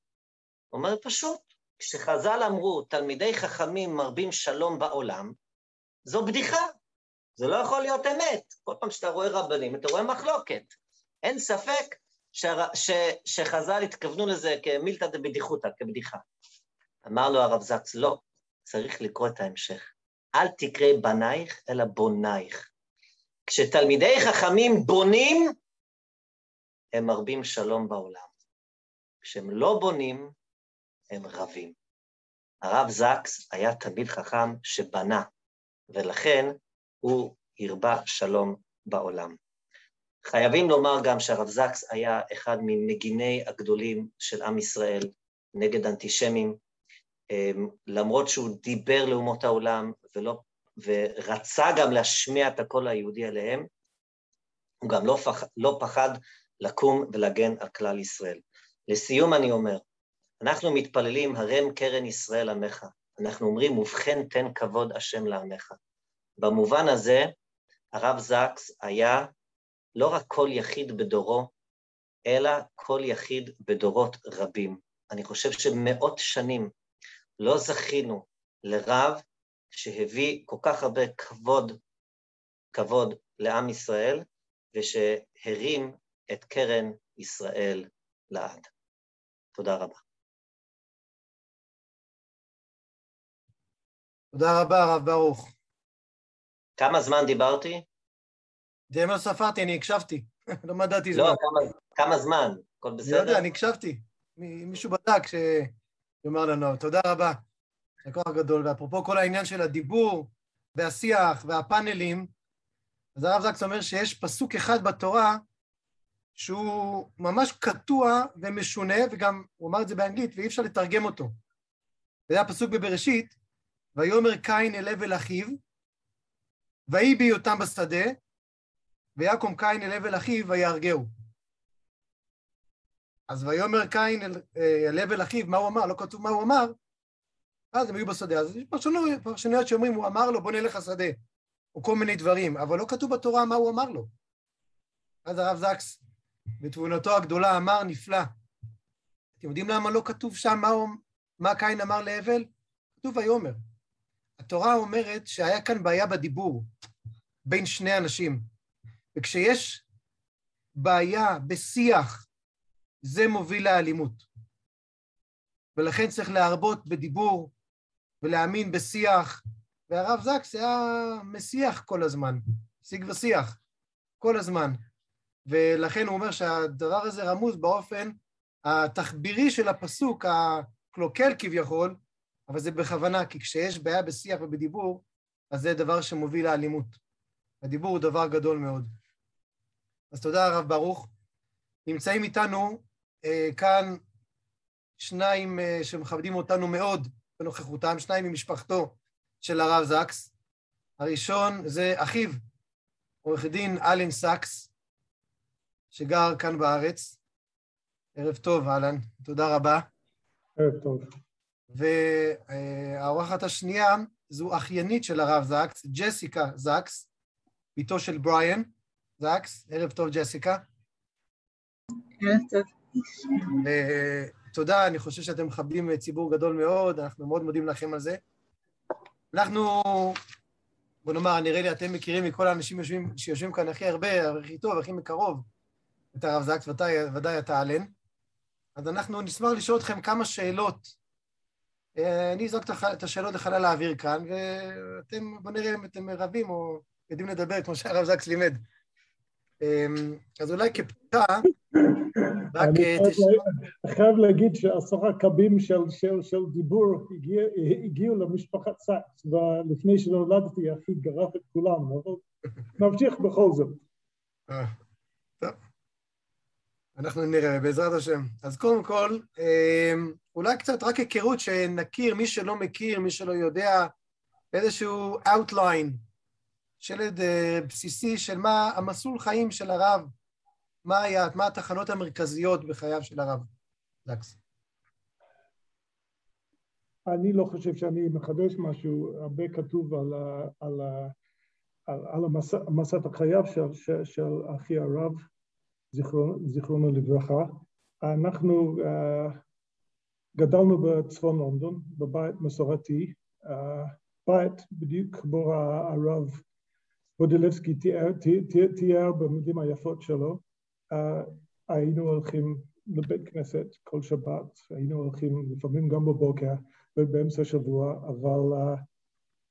[SPEAKER 5] הוא אומר, פשוט, כשחז"ל אמרו, תלמידי חכמים מרבים שלום בעולם, זו בדיחה, זה לא יכול להיות אמת. כל פעם שאתה רואה רבנים, אתה רואה מחלוקת. אין ספק ש... ש... שחז"ל התכוונו לזה כמילתא דבדיחותא, כבדיחה. אמר לו הרב זקס, לא, צריך לקרוא את ההמשך. אל תקרא בנייך, אלא בונייך. כשתלמידי חכמים בונים, הם מרבים שלום בעולם. כשהם לא בונים, הם רבים. הרב זקס היה תלמיד חכם שבנה, ולכן הוא הרבה שלום בעולם. חייבים לומר גם שהרב זקס היה אחד ממגיני הגדולים של עם ישראל נגד אנטישמים, אמ, למרות שהוא דיבר לאומות העולם ולא, ורצה גם להשמיע את הקול היהודי עליהם, הוא גם לא, פח, לא פחד לקום ולהגן על כלל ישראל. לסיום אני אומר, אנחנו מתפללים, הרם קרן ישראל עמך. אנחנו אומרים, ובכן תן כבוד השם לעמך. במובן הזה, הרב זקס היה לא רק כל יחיד בדורו, אלא כל יחיד בדורות רבים. אני חושב שמאות שנים לא זכינו לרב שהביא כל כך הרבה כבוד, כבוד לעם ישראל, ושהרים את קרן ישראל לעד. תודה רבה.
[SPEAKER 2] תודה רבה, הרב ברוך.
[SPEAKER 5] כמה זמן דיברתי?
[SPEAKER 2] זה מה ספרתי, אני הקשבתי. (laughs) לא מדעתי
[SPEAKER 5] זמן. לא, כמה, כמה זמן? הכל בסדר?
[SPEAKER 2] אני יודע, אני הקשבתי. מישהו בדק שיאמר לנו. תודה רבה. זה כוח גדול. ואפרופו כל העניין של הדיבור והשיח והפאנלים, אז הרב זקס אומר שיש פסוק אחד בתורה שהוא ממש קטוע ומשונה, וגם הוא אמר את זה באנגלית, ואי אפשר לתרגם אותו. זה הפסוק בבראשית, ויאמר קין אל הבל אחיו, ויהי בהיותם בשדה, ויקום קין אל הבל אחיו ויהרגהו. אז ויאמר קין אל, אה, אל הבל אחיו, מה הוא אמר? לא כתוב מה הוא אמר, אז הם היו בשדה. אז יש פרשנויות, פרשנויות שאומרים, הוא אמר לו, בוא נלך לשדה, או כל מיני דברים, אבל לא כתוב בתורה מה הוא אמר לו. אז הרב זקס, בתבונתו הגדולה, אמר נפלא. אתם יודעים למה לא כתוב שם מה, מה קין אמר להבל? כתוב ויאמר. התורה אומרת שהיה כאן בעיה בדיבור בין שני אנשים, וכשיש בעיה בשיח, זה מוביל לאלימות. ולכן צריך להרבות בדיבור ולהאמין בשיח, והרב זקס היה משיח כל הזמן, שיג ושיח, כל הזמן. ולכן הוא אומר שהדבר הזה רמוז באופן התחבירי של הפסוק, הקלוקל כביכול, אבל זה בכוונה, כי כשיש בעיה בשיח ובדיבור, אז זה דבר שמוביל לאלימות. הדיבור הוא דבר גדול מאוד. אז תודה, הרב ברוך. נמצאים איתנו אה, כאן שניים אה, שמכבדים אותנו מאוד בנוכחותם, שניים ממשפחתו של הרב זקס. הראשון זה אחיו, עורך דין אלן סקס, שגר כאן בארץ. ערב טוב, אהלן, תודה רבה.
[SPEAKER 6] ערב טוב.
[SPEAKER 2] והאורחת השנייה זו אחיינית של הרב זקס, ג'סיקה זקס, בתו של בריאן זקס. ערב טוב, ג'סיקה.
[SPEAKER 7] ערב טוב.
[SPEAKER 2] תודה, אני חושב שאתם מכבדים ציבור גדול מאוד, אנחנו מאוד מודים לכם על זה. אנחנו, בוא נאמר, נראה לי אתם מכירים מכל האנשים שיושבים, שיושבים כאן הכי הרבה, הכי טוב, הכי מקרוב, את הרב זקס, ודאי, ודאי אתה אלן. אז אנחנו נשמח לשאול אתכם כמה שאלות. אה, אני אזרוק את השאלות לחלל האוויר כאן, ואתם, בוא נראה אם אתם רבים או יודעים לדבר, כמו שהרב זקס לימד. אה, אז אולי כפתיחה,
[SPEAKER 6] רק... אני אה, חייב להגיד שעשרה קבים של, דיבור הגיע, הגיעו למשפחת סאקס, ולפני שנולדתי אחי גרף את כולם, אבל נמשיך בכל זאת.
[SPEAKER 2] טוב. אנחנו נראה, בעזרת השם. אז קודם כל, אמ, אולי קצת רק היכרות שנכיר, מי שלא מכיר, מי שלא יודע, איזשהו outline, שלד אה, בסיסי של מה המסלול חיים של הרב, מה היה, מה התחנות המרכזיות בחייו של הרב זקס.
[SPEAKER 6] אני לא חושב שאני מחדש משהו, הרבה כתוב על, על, על, על המסעת החייו של, של, של אחי הרב, זיכרונו, זיכרונו לברכה. אנחנו uh, גדלנו בצפון לונדון, בבית מסורתי, uh, בית בדיוק כמו הרב בודלבסקי תיאר, תיאר במילים היפות שלו. Uh, היינו הולכים לבית כנסת כל שבת, היינו הולכים לפעמים גם בבוקר ובאמצע השבוע, אבל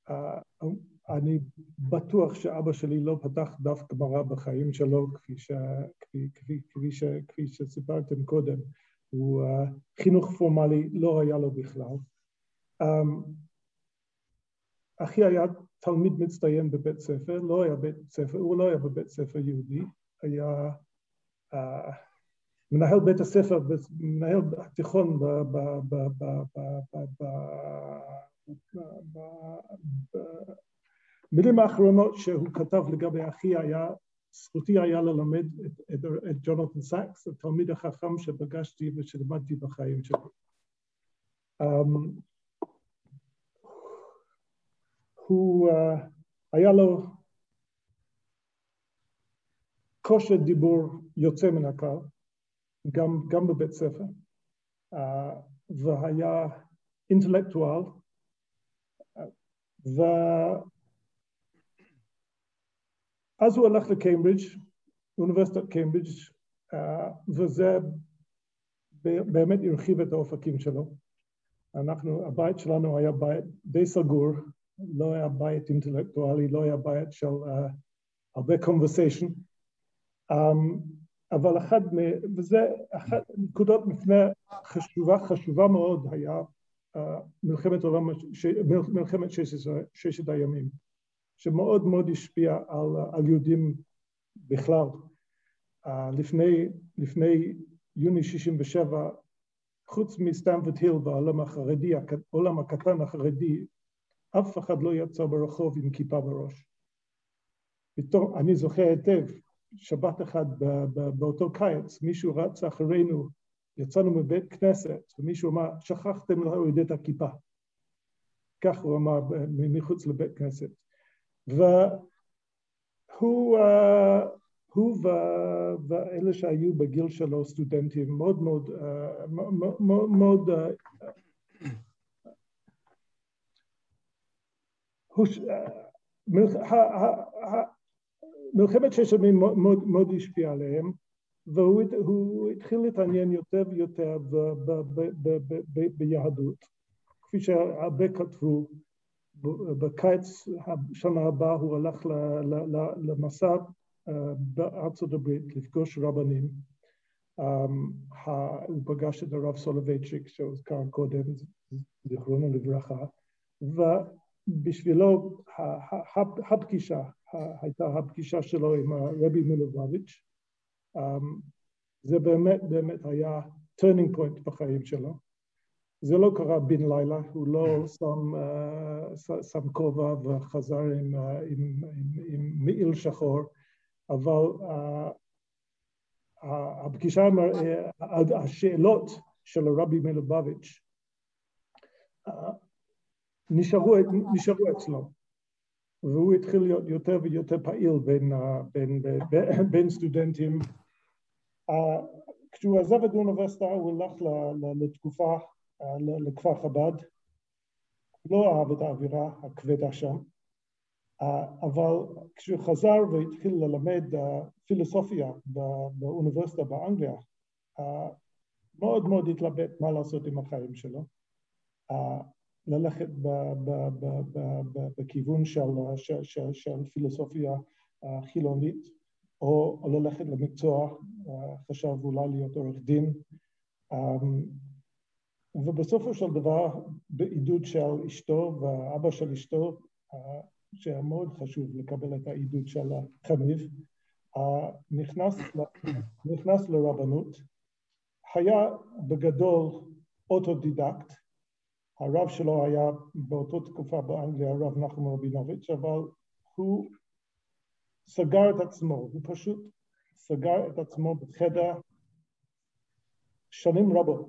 [SPEAKER 6] uh, uh, אני בטוח שאבא שלי לא פתח דף גמרא בחיים שלו, כפי, ש, כפי, כפי, כפי, ש, כפי שסיפרתם קודם. הוא, uh, חינוך פורמלי לא היה לו בכלל. Um, אחי היה תלמיד מצטיין בבית ספר, לא היה בית ספר, הוא לא היה בבית ספר יהודי, היה uh, מנהל בית הספר, מנהל התיכון ב... ב, ב, ב, ב, ב, במילים האחרונות שהוא כתב לגבי אחי היה, זכותי היה ללמד את, את, את ג'ונתן סאקס, התלמיד החכם שפגשתי ושלימדתי בחיים שלי. Um, הוא, uh, היה לו כושר דיבור יוצא מן הכלל, גם, גם בבית ספר, uh, והיה אינטלקטואל, uh, אז הוא הלך לקיימברידג', אוניברסיטת קיימברידג', וזה באמת הרחיב את האופקים שלו. אנחנו, הבית שלנו היה בית די סגור, לא היה בית אינטלקטואלי, לא היה בית של uh, הרבה conversation, um, אבל אחד, וזה אחת נקודות מפנה חשובה, חשובה מאוד היה uh, מלחמת עולם, ש, מלחמת ששת, ששת הימים. שמאוד מאוד השפיע על, על יהודים בכלל. Uh, לפני, לפני יוני 67, חוץ מסטנפורד היל והעולם החרדי, העולם הקטן החרדי, אף אחד לא יצא ברחוב עם כיפה בראש. פתאום, אני זוכר היטב, שבת אחד באותו קיץ, מישהו רץ אחרינו, יצאנו מבית כנסת, ומישהו אמר, שכחתם להוריד את הכיפה. כך הוא אמר מחוץ לבית כנסת. והוא uh, הוא ואלה שהיו בגיל שלו סטודנטים מאוד מאוד, אה, מאוד, מאוד, מאוד אה, הוש- אה, מלח- ה- ה- ה- מלחמת ששת הימים מאוד- מאוד השפיעה עליהם, והוא הת- הוא התחיל להתעניין יותר ויותר ביהדות. כפי שהרבה כתבו, בקיץ השנה הבאה הוא הלך למסע אה, בארצות הברית לפגוש רבנים. אמ, ה- הוא פגש את הרב סולובייצ'יק שהוזכר קודם, זיכרונו לברכה, ה- הפגישה הייתה הפגישה שלו עם הרבי מלובביץ'. אמ, זה באמת באמת היה turning point בחיים שלו. זה לא קרה בן לילה, הוא לא שם, אה, שם כובע וחזר עם, אה, עם, עם, עם מעיל שחור, אבל אה, הפגישה, השאלות של הרבי מלובביץ' נשארו, נשארו אצלו, והוא התחיל להיות יותר ויותר פעיל בין, בין, בין, בין סטודנטים. כשהוא עזב את האוניברסיטה הוא הלך לתקופה לכפר חב"ד, לא אהב את האווירה הכבדה שם, אבל כשהוא חזר והתחיל ללמד פילוסופיה באוניברסיטה באנגליה, מאוד מאוד התלבט מה לעשות עם החיים שלו. ללכת בכיוון של, של, של, של פילוסופיה אה, חילונית, או, ללכת למקצוע, אה, חשב אולי להיות עורך דין. אמ, ובסופו של דבר, בעידוד של אשתו ואבא של אשתו, אה, שהיה מאוד חשוב לקבל את העידוד של החמיו, נכנס, נכנס לרבנות, היה בגדול אוטודידקט, הרב שלו היה באותה תקופה באנגליה הרב נחום רבינוביץ', אבל הוא סגר את עצמו, הוא פשוט סגר את עצמו בחדר שנים רבות,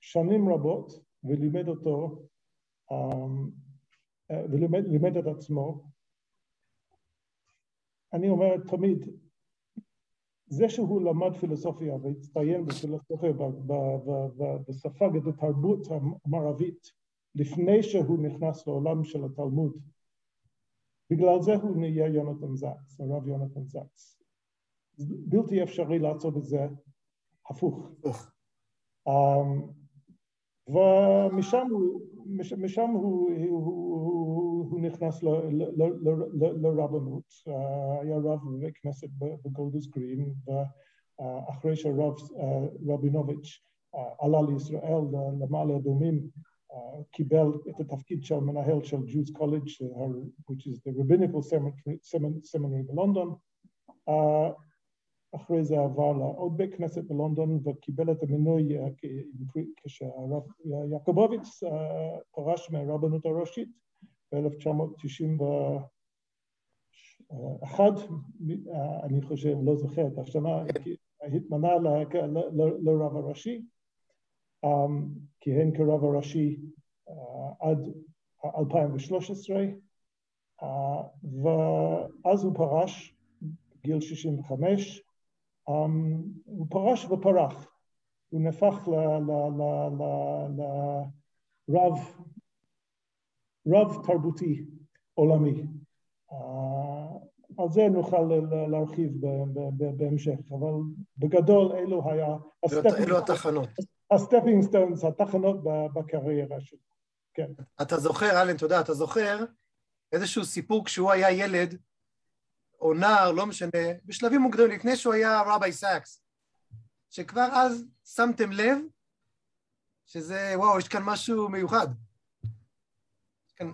[SPEAKER 6] שנים רבות, ולימד אותו, אמ, אה, ולימד לימד את עצמו. אני אומר תמיד, זה שהוא למד פילוסופיה והצטיין בפילוסופיה בספג את התרבות המערבית לפני שהוא נכנס לעולם של התלמוד, בגלל זה הוא נהיה יונתן זקס, הרב יונתן זקס. בלתי אפשרי לעשות את זה. הפוך. Um, ומשם הוא, מש- משם הוא, הוא, הוא, הוא נכנס ל- ל- ל- ל- ל- לרבנות, אה, היה רב בבית כנסת ב- בגולדוס גרין, ואחרי שהרב אה, רבינוביץ' אה, עלה לישראל ל- למעלה אדומים, אה, קיבל את התפקיד של מנהל של Jews College, אה, which is the rabbinical seminary, seminary בלונדון. אה, אחרי זה עבר לעוד בית כנסת בלונדון וקיבל את המינוי אה, כשהרב יעקובוביץ אה, פרש מהרבנות הראשית ב-1991, אה, אני חושב, לא זוכר את השנה, התמנה לרב הראשי, אה, כיהן כרב הראשי עד 2013, אה, ואז הוא פרש, גיל 65, um, הוא פרש ופרח, הוא נהפך לרב רב תרבותי עולמי. Uh, על זה נוכל להרחיב בהמשך, אבל בגדול אלו היה
[SPEAKER 2] אלו התחנות.
[SPEAKER 6] ה stepping stones, התחנות בקריירה שלו. כן.
[SPEAKER 2] אתה זוכר, אלן, תודה, אתה זוכר איזשהו סיפור כשהוא היה ילד, או נער, לא משנה, בשלבים מוקדמים, לפני שהוא היה רבי סאקס, שכבר אז שמתם לב שזה, וואו, יש כאן משהו מיוחד. יש כאן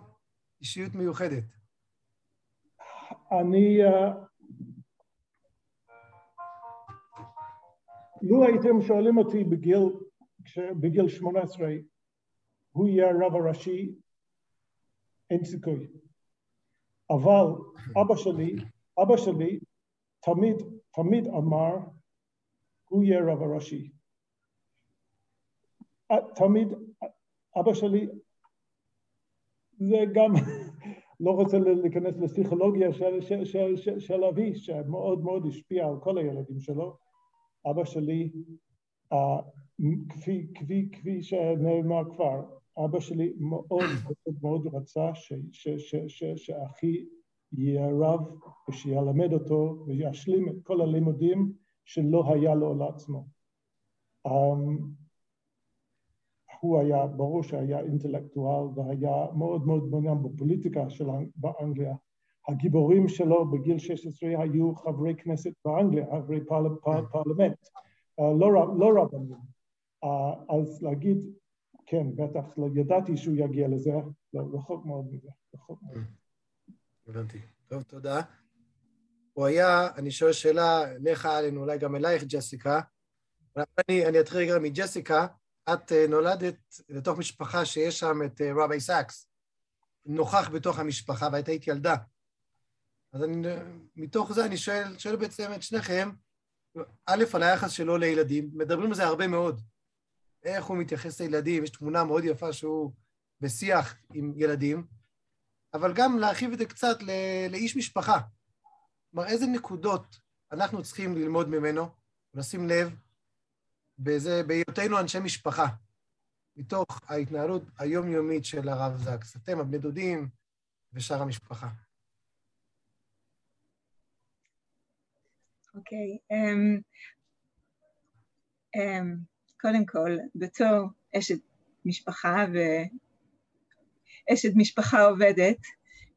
[SPEAKER 2] אישיות מיוחדת.
[SPEAKER 6] אני... אה, לו הייתם שואלים אותי בגיל, בגיל 18, הוא יהיה הרב הראשי, אין סיכוי. אבל אבא שלי, אבא שלי תמיד, תמיד אמר, הוא יהיה הרב הראשי. אה, תמיד, אבא שלי, זה גם, (laughs) לא רוצה להיכנס לפסיכולוגיה של, של, של, של, של אבי, שמאוד מאוד השפיע על כל הילדים שלו. אבא שלי, uh, כפי, כפי, כפי שנאמר כבר, אבא שלי מאוד, מאוד רצה ש, ש, ש, ש, שאחי יהיה רב ושילמד אותו וישלים את כל הלימודים שלא היה לו לעצמו. Um, הוא היה, ברור שהיה אינטלקטואל והיה מאוד מאוד מעוניין בפוליטיקה של באנגליה. הגיבורים שלו בגיל 16 היו חברי כנסת באנגליה, חברי פרל, פרל, פרלמנט, uh, לא, לא רבנים. Uh, אז להגיד, כן, בטח, לא ידעתי שהוא יגיע לזה, לא, רחוק מאוד מזה, רחוק מאוד.
[SPEAKER 2] הבנתי. טוב, תודה. הוא היה, אני שואל שאלה לך, אלן, אולי גם אלייך, ג'סיקה. אני, אני אתחיל רגע מג'סיקה. את uh, נולדת לתוך משפחה שיש שם את uh, רבי סאקס, נוכח בתוך המשפחה, ואת היית ילדה. אז אני, מתוך זה אני שואל, שואל בעצם את שניכם, א', על היחס שלו לילדים, מדברים על זה הרבה מאוד. איך הוא מתייחס לילדים, יש תמונה מאוד יפה שהוא בשיח עם ילדים, אבל גם להרחיב את זה קצת לאיש משפחה. כלומר, איזה נקודות אנחנו צריכים ללמוד ממנו, לשים לב, בזה, בהיותנו אנשי משפחה, מתוך ההתנהלות היומיומית של הרב זקס. אתם, הבני דודים ושאר המשפחה.
[SPEAKER 7] אוקיי. Okay, um, um, קודם כל, בתור אשת משפחה ואשת משפחה עובדת,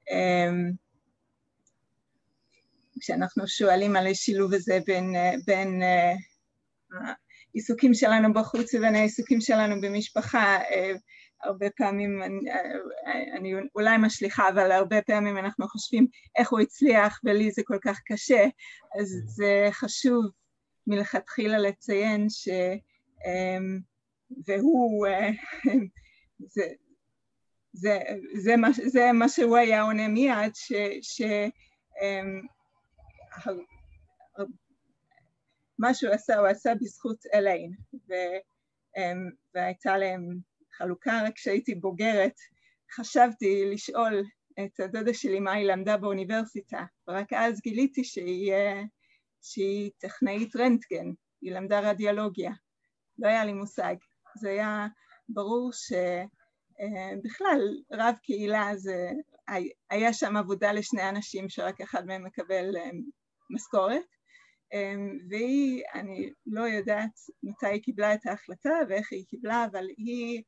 [SPEAKER 7] um, כשאנחנו שואלים על השילוב הזה בין, בין uh, העיסוקים שלנו בחוץ לבין העיסוקים שלנו במשפחה, uh, הרבה פעמים, אני, אני אולי משליכה, אבל הרבה פעמים אנחנו חושבים איך הוא הצליח ולי זה כל כך קשה, אז זה חשוב מלכתחילה לציין ש... um, והוא, (laughs) זה, זה, זה, מה, זה מה שהוא היה עונה מיד, ש... ש um, מה שהוא עשה, הוא עשה בזכות אליין, ו, um, והייתה להם חלוקה, רק כשהייתי בוגרת חשבתי לשאול את הדודה שלי מה היא למדה באוניברסיטה, ורק אז גיליתי שהיא, שהיא טכנאית רנטגן, היא למדה רדיולוגיה, לא היה לי מושג, זה היה ברור שבכלל רב קהילה זה, היה שם עבודה לשני אנשים שרק אחד מהם מקבל משכורת, והיא, אני לא יודעת מתי היא קיבלה את ההחלטה ואיך היא קיבלה, אבל היא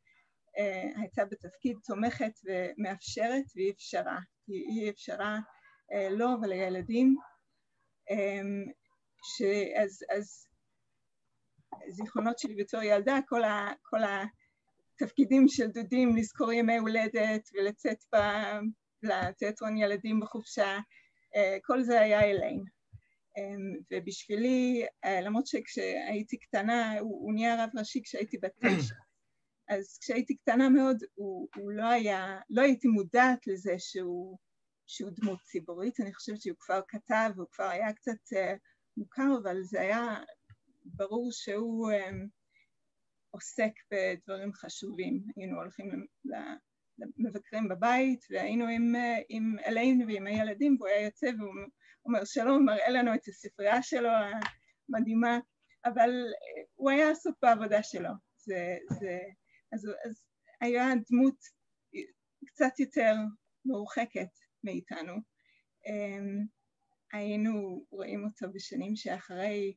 [SPEAKER 7] הייתה בתפקיד תומכת ומאפשרת והיא אפשרה, היא, היא אפשרה לו ולילדים, um, שאז, אז זיכרונות שלי בתור ילדה, כל, ה, כל התפקידים של דודים, לזכור ימי הולדת ולצאת ב, לתיאטרון ילדים בחופשה, uh, כל זה היה אליין. Um, ובשבילי, uh, למרות שכשהייתי קטנה, הוא, הוא נהיה רב ראשי כשהייתי בת תשע, אז כשהייתי קטנה מאוד, הוא, הוא לא היה, לא הייתי מודעת לזה שהוא, שהוא דמות ציבורית, אני חושבת שהוא כבר כתב, הוא כבר היה קצת uh, מוכר, אבל זה היה ברור שהוא um, עוסק בדברים חשובים. היינו הולכים למבקרים בבית, והיינו עם, עם אלינו ועם הילדים, והוא היה יוצא והוא אומר שלום, מראה לנו את הספרייה שלו המדהימה, אבל הוא היה עסוק בעבודה שלו. זה, זה, אז, אז היה דמות קצת יותר מרוחקת מאיתנו. Um, היינו רואים אותו בשנים שאחרי,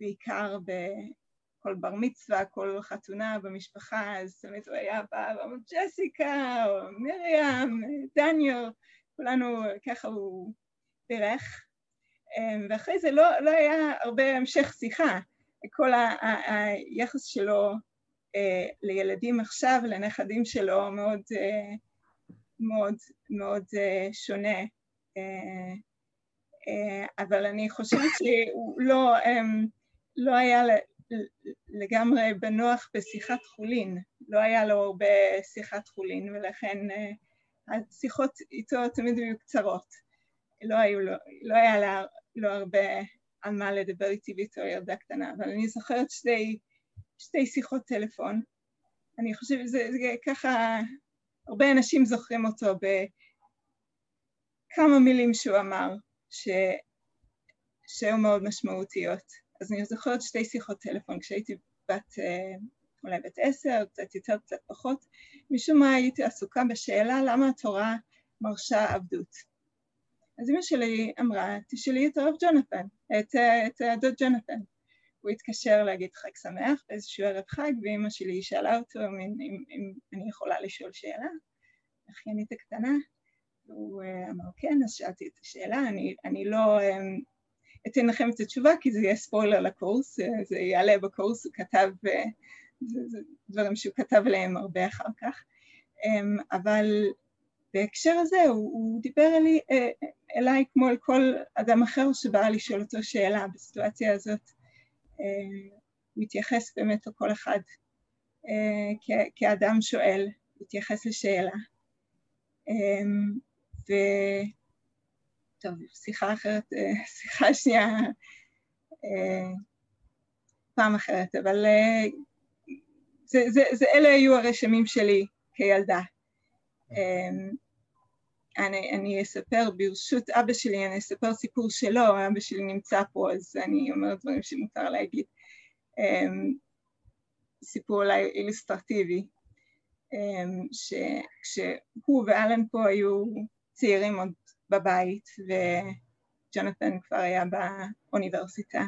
[SPEAKER 7] בעיקר בכל בר מצווה, כל חתונה במשפחה, אז תמיד הוא היה בא ואומר ג'סיקה, או מרים, דניו, כולנו ככה הוא בירך. Um, ואחרי זה לא, לא היה הרבה המשך שיחה, כל היחס שלו uh, לילדים עכשיו, לנכדים שלו, מאוד, uh, מאוד, מאוד uh, שונה. אבל אני חושבת שהוא לא, um, לא היה לגמרי בנוח בשיחת חולין, לא היה לו הרבה שיחת חולין, ולכן uh, השיחות איתו תמיד היו קצרות. לא, היו לו, לא היה לה, לו הרבה על מה לדבר איתי ואיתו ילדה קטנה, אבל אני זוכרת שתי שתי שיחות טלפון. אני חושבת שזה ככה, הרבה אנשים זוכרים אותו כמה מילים שהוא אמר ש... שהיו מאוד משמעותיות. אז אני זוכרת שתי שיחות טלפון כשהייתי בת, אה, אולי בת עשר, קצת יותר, קצת פחות. משום מה הייתי עסוקה בשאלה למה התורה מרשה עבדות. אז אמא שלי אמרה, תשאלי את הרב ג'ונתן, את, את הדוד ג'ונתן. הוא התקשר להגיד חג שמח באיזשהו ערב חג, ואימא שלי שאלה אותו אם, אם, אם אני יכולה לשאול שאלה, אחיינית הקטנה, והוא אה, אמר כן, אז שאלתי את השאלה, אני, אני לא אתן לכם את התשובה כי זה יהיה ספוילר לקורס, אה, זה יעלה בקורס, הוא כתב, אה, זה, זה דברים שהוא כתב להם הרבה אחר כך, אמ, אבל בהקשר הזה הוא, הוא דיבר אלי, אליי כמו אל כל אדם אחר שבא לשאול אותו שאלה בסיטואציה הזאת, הוא התייחס באמת לכל אחד כאדם שואל, התייחס לשאלה. אמ, ו... טוב, שיחה אחרת, אה, שיחה שנייה אה, פעם אחרת, אבל אה, זה, זה, זה, אלה היו הרשמים שלי כילדה. אני, אני אספר ברשות אבא שלי, אני אספר סיפור שלו, אבא שלי נמצא פה אז אני אומרת דברים שמותר להגיד. סיפור אולי אילוסטרטיבי. שכשהוא ואלן פה היו צעירים עוד בבית וג'ונתן כבר היה באוניברסיטה,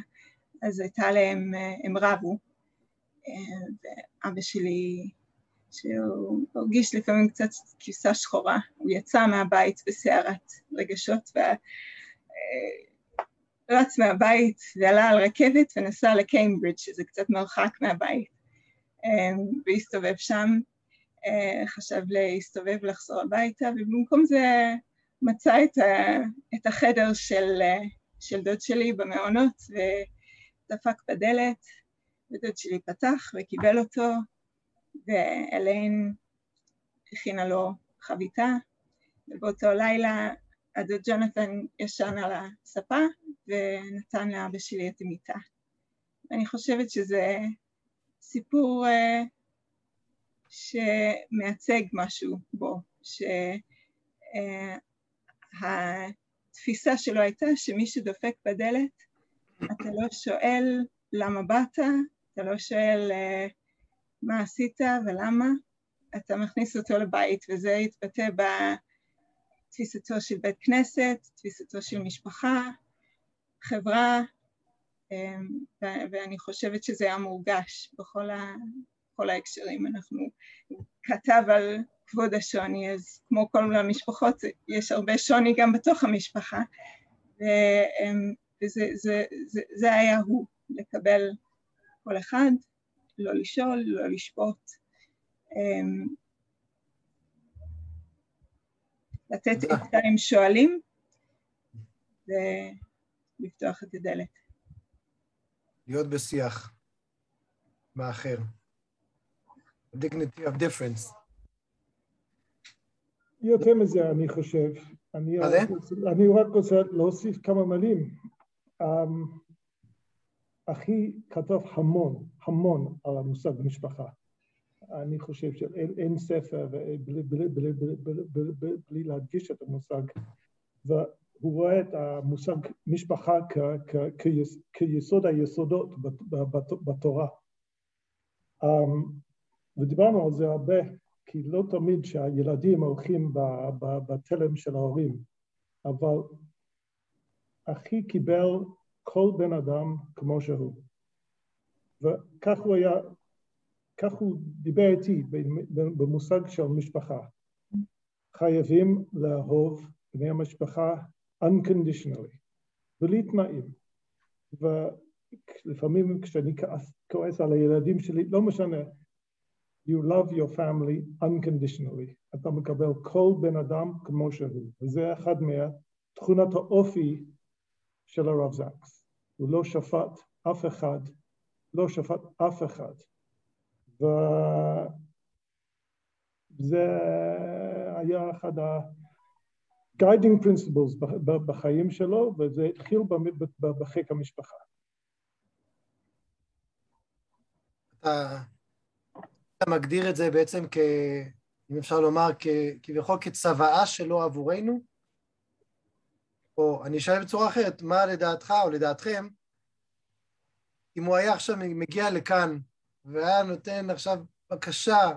[SPEAKER 7] אז הייתה להם, הם רבו, אמ, ואבא שלי, שהוא הרגיש לפעמים קצת כבשה שחורה, הוא יצא מהבית בסערת רגשות ורץ אה, מהבית ועלה על רכבת ונסע לקיימברידג' שזה קצת מרחק מהבית והסתובב שם אה, חשב להסתובב ולחזור הביתה, ובמקום זה מצא את, ה, את החדר של, של דוד שלי במעונות ודפק בדלת, ודוד שלי פתח וקיבל אותו, ואליין הכינה לו חביתה, ובאותו לילה הדוד ג'ונתן ישן על הספה ונתן לאבא שלי את המיטה. אני חושבת שזה סיפור uh, שמייצג משהו בו, שהתפיסה שלו הייתה שמי שדופק בדלת, אתה לא שואל למה באת, אתה לא שואל אה, מה עשית ולמה, אתה מכניס אותו לבית, וזה יתבטא בתפיסתו של בית כנסת, תפיסתו של משפחה, חברה, אה, ואני חושבת שזה היה מורגש בכל ה... בכל ההקשרים, אנחנו, כתב על כבוד השוני, אז כמו כל המשפחות, יש הרבה שוני גם בתוך המשפחה, וזה זה, זה, זה היה הוא, לקבל כל אחד, לא לשאול, לא לשפוט, אמ, לתת עצה עם שואלים ולפתוח את הדלת.
[SPEAKER 2] להיות בשיח מאחר. dignity of difference.
[SPEAKER 6] יותר מזה, אני חושב. אני,
[SPEAKER 2] זה?
[SPEAKER 6] אני רק רוצה להוסיף כמה מילים. Um, אחי כתב המון, המון על המושג משפחה. אני חושב שאין ספר בלי, בלי, בלי, בלי, בלי, בלי להדגיש את המושג. והוא רואה את המושג משפחה כ, כ, כיס, כיסוד היסודות בתורה. Um, ודיברנו על זה הרבה, כי לא תמיד שהילדים הולכים בתלם של ההורים, אבל אחי קיבל כל בן אדם כמו שהוא. וכך הוא היה, כך הוא דיבר איתי במושג של משפחה. חייבים לאהוב בני המשפחה unconditionally, בלי תנאים. ולפעמים כשאני כועס על הילדים שלי, לא משנה, you love your family unconditionally. אתה מקבל כל בן אדם כמו שהוא, וזה אחד מתכונת האופי של הרב זקס. הוא לא שפט אף אחד, לא שפט אף אחד. וזה היה אחד ה-guiding principles בחיים שלו, וזה התחיל בחיק המשפחה.
[SPEAKER 2] אתה מגדיר את זה בעצם כ... אם אפשר לומר, כ... כביכול כצוואה שלו עבורנו? או אני אשאל בצורה אחרת, מה לדעתך או לדעתכם, אם הוא היה עכשיו מגיע לכאן והיה נותן עכשיו בקשה,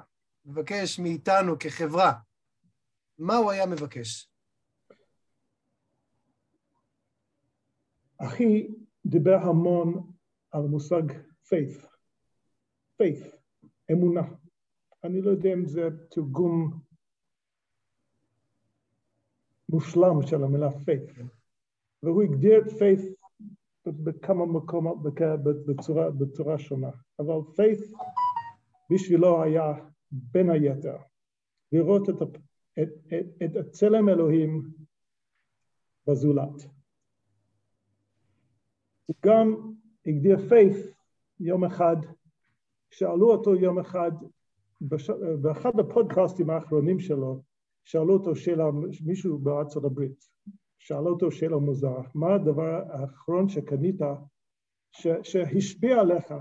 [SPEAKER 2] מבקש מאיתנו כחברה, מה הוא היה מבקש?
[SPEAKER 6] אחי דיבר המון על המושג faith, faith, אמונה. אני לא יודע אם זה תרגום מושלם של המילה faith, והוא הגדיר את faith בכמה מקומות בצורה, בצורה שונה, אבל faith בשבילו היה בין היתר לראות את, את, את, את הצלם אלוהים בזולת. הוא גם הגדיר faith יום אחד, שאלו אותו יום אחד, בש... באחד הפודקאסטים האחרונים שלו, שאלו אותו שאלה, מישהו בארצות הברית, שאלו אותו שאלה מוזרה, מה הדבר האחרון שקנית ש... שהשפיע עליך?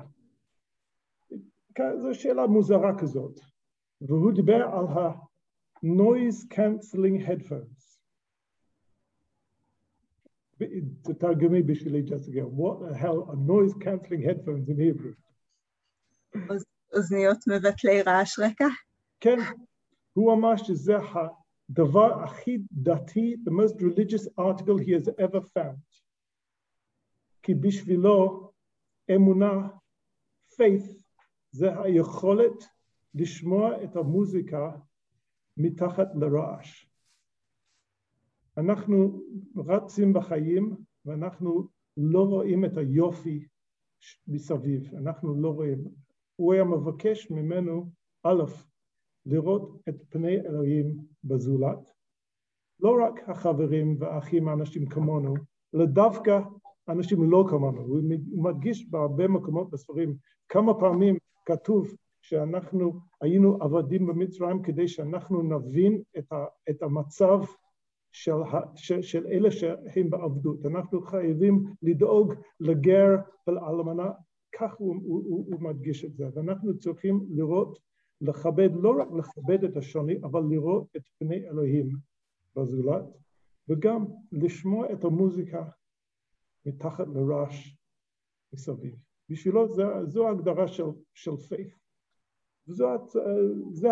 [SPEAKER 6] זו שאלה מוזרה כזאת, והוא דיבר על ה-noise cancelling headphones. תרגמי בשבילי, ג'סיקה, what the hell are noise cancelling headphones in Hebrew?
[SPEAKER 7] אוזניות מבטלי רעש רקע?
[SPEAKER 6] כן, הוא אמר שזה הדבר הכי דתי, the most religious article he has ever found. כי בשבילו אמונה, faith, זה היכולת לשמוע את המוזיקה מתחת לרעש. אנחנו רצים בחיים ואנחנו לא רואים את היופי מסביב, אנחנו לא רואים. הוא היה מבקש ממנו, א', לראות את פני אלוהים בזולת, לא רק החברים והאחים, האנשים כמונו, אלא דווקא אנשים לא כמונו. הוא מדגיש בהרבה מקומות בספרים כמה פעמים כתוב שאנחנו היינו עבדים במצרים כדי שאנחנו נבין את, ה, את המצב של, של, של אלה שהם בעבדות. אנחנו חייבים לדאוג לגר ולאלמנה, כך הוא, הוא, הוא, הוא מדגיש את זה. ואנחנו צריכים לראות, לכבד, לא רק לכבד את השוני, אבל לראות את פני אלוהים בזולת, וגם לשמוע את המוזיקה מתחת לרעש מסביב. בשבילו זו, זו ההגדרה של, של פייך. זאת, זה,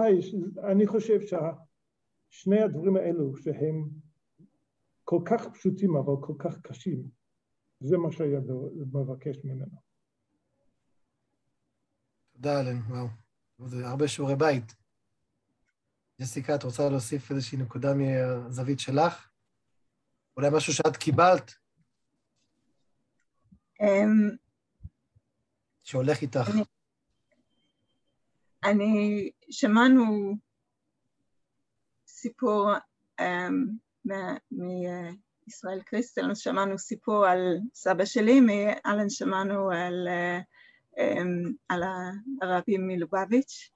[SPEAKER 6] אני חושב ששני הדברים האלו שהם כל כך פשוטים אבל כל כך קשים, זה מה שהיה מבקש ממנו.
[SPEAKER 2] תודה אלן, וואו. זה הרבה שיעורי בית. ג'סיקה, את רוצה להוסיף איזושהי נקודה מהזווית שלך? אולי משהו שאת קיבלת?
[SPEAKER 7] אמ,
[SPEAKER 2] שהולך איתך.
[SPEAKER 7] אני, אני שמענו סיפור um, מישראל קריסטל, שמענו סיפור על סבא שלי, מאלן שמענו על, אמ, על הרבי מלובביץ',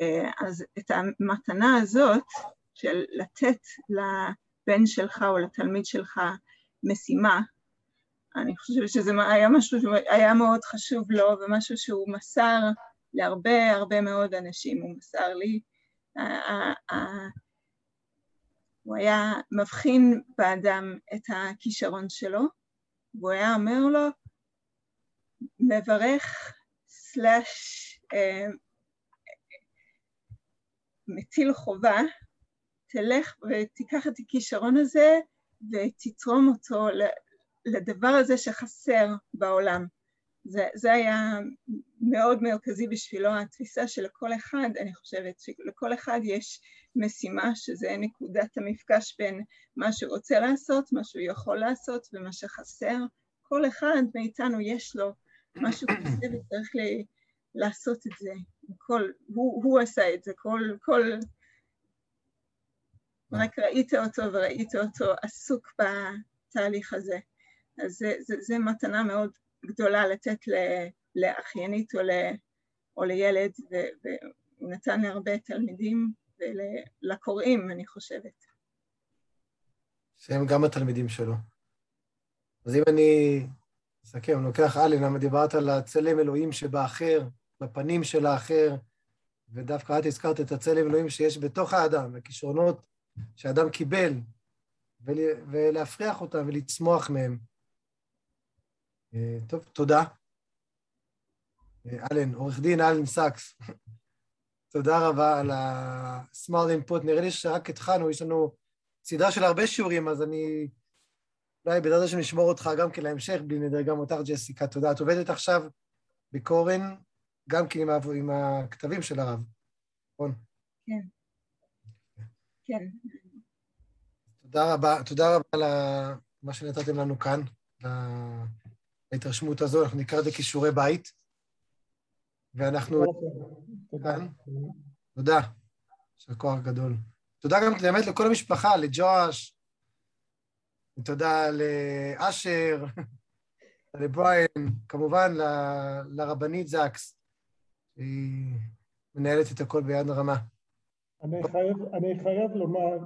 [SPEAKER 7] אה, אז את המתנה הזאת של לתת לבן שלך או לתלמיד שלך משימה, אני חושבת שזה היה משהו שהיה מאוד חשוב לו ומשהו שהוא מסר להרבה הרבה מאוד אנשים, הוא מסר לי הוא היה מבחין באדם את הכישרון שלו, והוא היה אומר לו, מברך סלאש אה, מטיל חובה, תלך ותיקח את הכישרון הזה ותתרום אותו לדבר הזה שחסר בעולם. זה, זה היה מאוד מרכזי בשבילו, התפיסה שלכל אחד, אני חושבת שלכל אחד יש משימה שזה נקודת המפגש בין מה שהוא רוצה לעשות, מה שהוא יכול לעשות ומה שחסר. כל אחד מאיתנו יש לו משהו כזה וצריך ל- לעשות את זה. כל, הוא, הוא עשה את זה, כל, כל... רק ראית אותו וראית אותו עסוק בתהליך הזה. אז זה, זה, זה מתנה מאוד גדולה לתת לאחיינית או, ל, או לילד, והוא נתן להרבה תלמידים ולקוראים, אני חושבת.
[SPEAKER 2] שהם גם התלמידים שלו. אז אם אני אסכם, לוקח עלי, למה דיברת על הצלם אלוהים שבאחר, בפנים של האחר, ודווקא את הזכרת את הצלם אלוהים שיש בתוך האדם, הכישרונות שהאדם קיבל, ולהפריח אותם ולצמוח מהם. טוב, תודה. אלן, עורך דין אלן סאקס, (laughs) תודה רבה על ה-smart input. נראה לי שרק התחלנו, יש לנו סדרה של הרבה שיעורים, אז אני אולי בעזרת השם נשמור אותך גם כן להמשך, בלי נדר, גם אותך, ג'סיקה, תודה. את עובדת עכשיו בקורן, גם כן עם, עם הכתבים של הרב, נכון?
[SPEAKER 7] כן. כן.
[SPEAKER 2] תודה רבה, תודה רבה על מה שנתתם לנו כאן, להתרשמות הזו, אנחנו נקרא את זה כישורי בית, ואנחנו...
[SPEAKER 6] תודה.
[SPEAKER 2] תודה. של כוח גדול. תודה גם באמת לכל המשפחה, לג'וש, תודה לאשר, לבריין, כמובן ל, לרבנית זקס, היא מנהלת את הכל ביד רמה.
[SPEAKER 6] אני חייב, אני חייב לומר,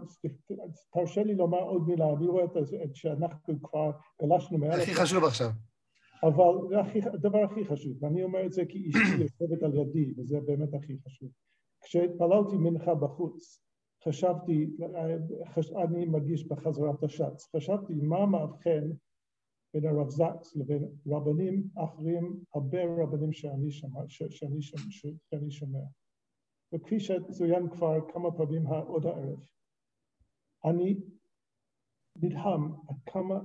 [SPEAKER 6] תרשה לי לומר עוד מילה, אני רואה את שאנחנו כבר גלשנו מעל...
[SPEAKER 2] הכי חשוב עכשיו.
[SPEAKER 6] אבל זה הכי, הדבר הכי חשוב, ואני אומר את זה כי אשתי יושבת על ידי, וזה באמת הכי חשוב. כשהתפללתי מנחה בחוץ, חשבתי, חש, אני מגיש בחזרת השץ, חשבתי מה מאבחן בין הרב זקס לבין רבנים אחרים, הרבה רבנים שאני שומע, שאני שומע, שאני שומע. וכפי שצוין כבר כמה פעמים עוד הערב, אני נדהם עד כמה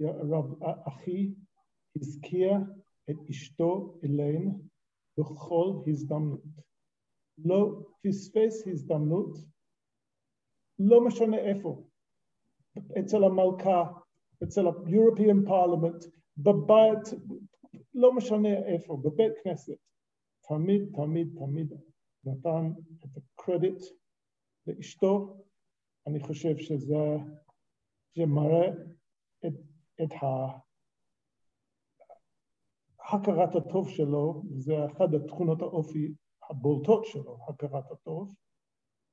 [SPEAKER 6] רב אחי הזכיר את אשתו אליין בכל הזדמנות. לא פספס הזדמנות, לא משנה איפה, אצל המלכה, אצל ה-European Parliament, בבית, לא משנה איפה, בבית כנסת, תמיד, תמיד, תמיד נתן את הקרדיט לאשתו, אני חושב שזה, זה מראה את, את הכרת הטוב שלו, זה אחת התכונות האופי הבולטות שלו, הכרת הטוב,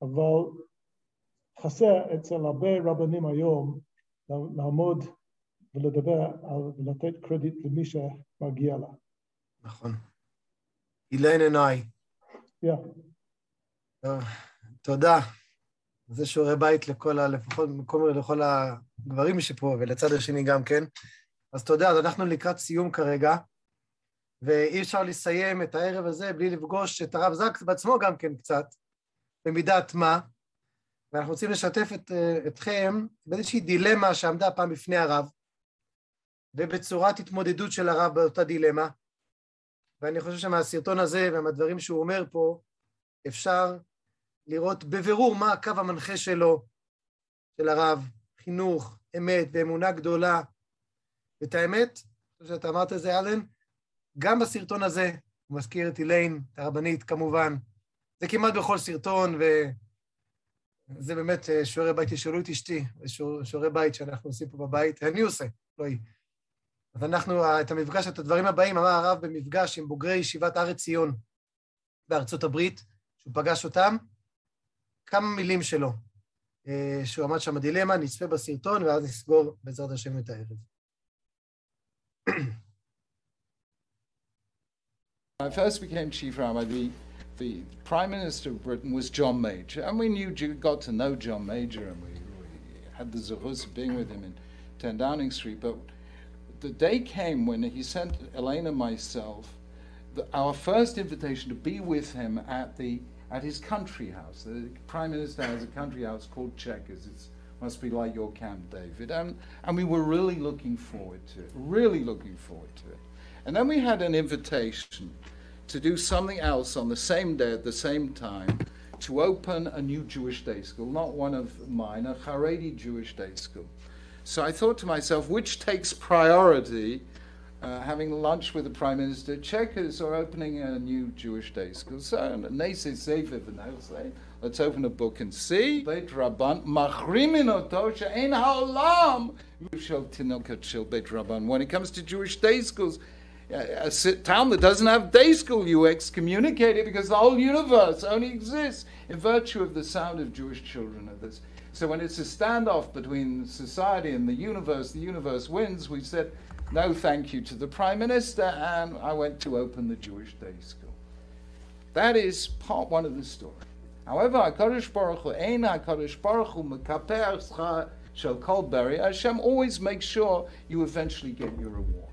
[SPEAKER 6] אבל חסר אצל הרבה רבנים היום לעמוד ולדבר על, ולתת קרדיט למי שמגיע לה.
[SPEAKER 2] נכון. אילן עיניי.
[SPEAKER 6] Yeah.
[SPEAKER 2] תודה. זה שיעורי בית לכל ה... לפחות מקום לכל הגברים שפה, ולצד השני גם כן. אז תודה, אז אנחנו לקראת סיום כרגע, ואי אפשר לסיים את הערב הזה בלי לפגוש את הרב זקס בעצמו גם כן קצת, במידת מה, ואנחנו רוצים לשתף את, אתכם באיזושהי דילמה שעמדה פעם בפני הרב, ובצורת התמודדות של הרב באותה דילמה. ואני חושב שמהסרטון הזה ומהדברים שהוא אומר פה, אפשר לראות בבירור מה הקו המנחה שלו, של הרב, חינוך, אמת ואמונה גדולה. ואת האמת, שאתה אמרת את זה, אלן, גם בסרטון הזה, הוא מזכיר את אילן, את הרבנית, כמובן. זה כמעט בכל סרטון, וזה באמת אה, שיעורי בית, תשאלו את אשתי, שיעורי בית שאנחנו עושים פה בבית, אני עושה, לא היא. אז אנחנו, את המפגש, את הדברים הבאים, אמר הרב במפגש עם בוגרי ישיבת הר עציון בארצות הברית, שהוא פגש אותם, כמה מילים שלו, אה, שהוא עמד שם בדילמה, נצפה בסרטון, ואז נסגור בעזרת השם את הערב. (clears throat)
[SPEAKER 8] I first became chief rabbi, the, the prime minister of Britain was John Major, and we knew, got to know John Major, and we, we had the zahus of being with him in 10 Downing Street, but the day came when he sent Elaine and myself the, our first invitation to be with him at the at his country house. The prime minister has a country house called Checkers. It must be like your Camp David, and and we were really looking forward to it. Really looking forward to it. And then we had an invitation to do something else on the same day at the same time to open a new Jewish day school, not one of mine, a Haredi Jewish day school. So I thought to myself, which takes priority, uh, having lunch with the Prime Minister, Checkers or opening a new Jewish day school? So let's open a book and see. Beit Rabban, machrimin ha'olam Beit Rabban. When it comes to Jewish day schools, a town that doesn't have day school, you excommunicate it because the whole universe only exists in virtue of the sound of Jewish children of this. So when it's a standoff between society and the universe, the universe wins, we said no thank you to the Prime Minister, and I went to open the Jewish Day School. That is part one of the story. However, HaKadosh Baruch Hu, Ein HaKadosh Baruch Hu, Mekaper Shel Colberry, Hashem always makes sure you eventually get your reward.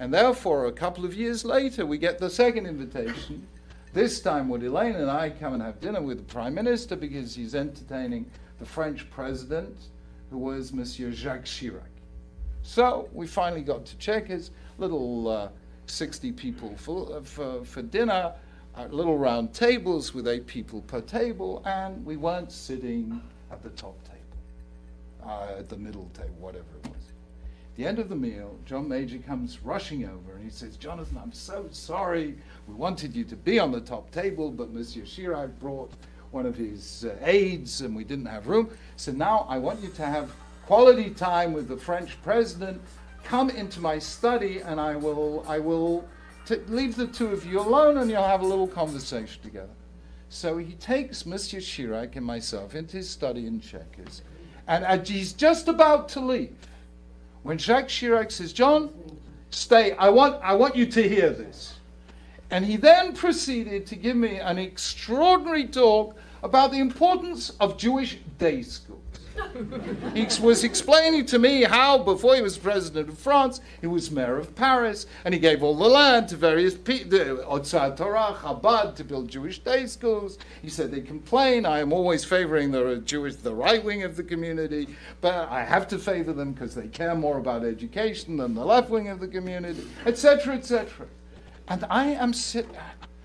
[SPEAKER 8] And therefore, a couple of years later, we get the second invitation. (laughs) This time, would Elaine and I come and have dinner with the Prime Minister because he's entertaining the French President, who was Monsieur Jacques Chirac. So we finally got to Chequers, little uh, 60 people for, for, for dinner, uh, little round tables with eight people per table, and we weren't sitting at the top table, uh, at the middle table, whatever it was. The end of the meal, John Major comes rushing over and he says, Jonathan, I'm so sorry. We wanted you to be on the top table, but Monsieur Chirac brought one of his uh, aides and we didn't have room. So now I want you to have quality time with the French president. Come into my study and I will, I will leave the two of you alone and you'll have a little conversation together. So he takes Monsieur Chirac and myself into his study in Chequers, and he's just about to leave when Jacques Chirac says, John, stay, I want, I want you to hear this. And he then proceeded to give me an extraordinary talk about the importance of Jewish day schools. He was explaining to me how, before he was president of France, he was mayor of Paris, and he gave all the land to various people, Otzar Torah, Chabad, to build Jewish day schools. He said they complain. I am always favoring the Jewish, the right wing of the community, but I have to favor them because they care more about education than the left wing of the community, etc., etc. And I am sitting,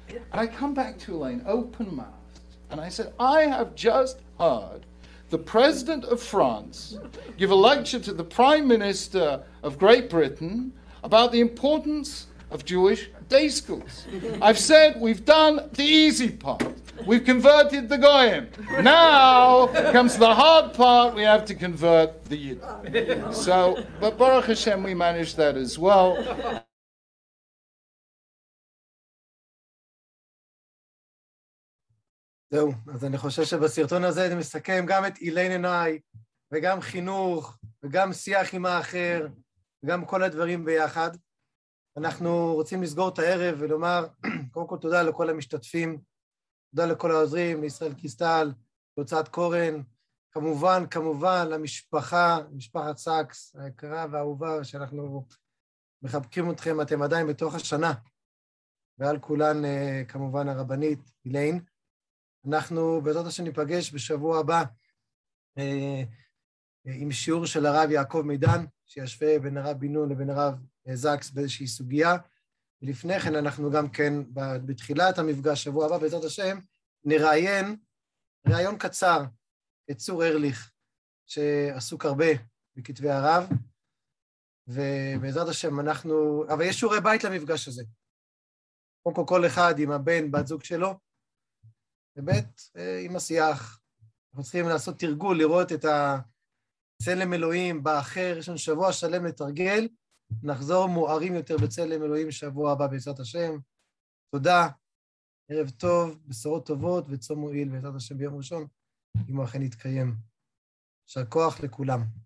[SPEAKER 8] and I come back to Elaine open mouthed, and I said, I have just heard the President of France give a lecture to the Prime Minister of Great Britain about the importance of Jewish day schools. I've said we've done the easy part. We've converted the Goyim. Now comes the hard part. We have to convert the Yid. So, but Baruch Hashem, we managed that as well.
[SPEAKER 2] זהו, אז אני חושב שבסרטון הזה אני מסכם גם את איליין עיניי, וגם חינוך, וגם שיח עם האחר, וגם כל הדברים ביחד. אנחנו רוצים לסגור את הערב ולומר, (clears throat) קודם כל תודה לכל המשתתפים, תודה לכל העוזרים, לישראל קיסטל, להוצאת קורן, כמובן, כמובן, למשפחה, משפחת סאקס היקרה והאהובה, שאנחנו מחבקים אתכם, אתם עדיין בתוך השנה, ועל כולם, כמובן, הרבנית איליין. אנחנו בעזרת השם ניפגש בשבוע הבא אה, עם שיעור של הרב יעקב מדן, שישווה בין הרב בן נון לבין הרב סאקס באיזושהי סוגיה. ולפני כן אנחנו גם כן, בתחילת המפגש, שבוע הבא, בעזרת השם, נראיין ראיון קצר את צור ארליך, שעסוק הרבה בכתבי הרב, ובעזרת השם אנחנו... אבל יש שיעורי בית למפגש הזה. קודם כל, כל אחד עם הבן, בת זוג שלו, וב' עם השיח. אנחנו צריכים לעשות תרגול, לראות את הצלם אלוהים באחר, יש לנו שבוע שלם לתרגל, נחזור מוארים יותר בצלם אלוהים שבוע הבא בעזרת השם. תודה, ערב טוב, בשורות טובות וצום מועיל בעזרת השם ביום ראשון, אם הוא אכן יתקיים. יישר כוח לכולם.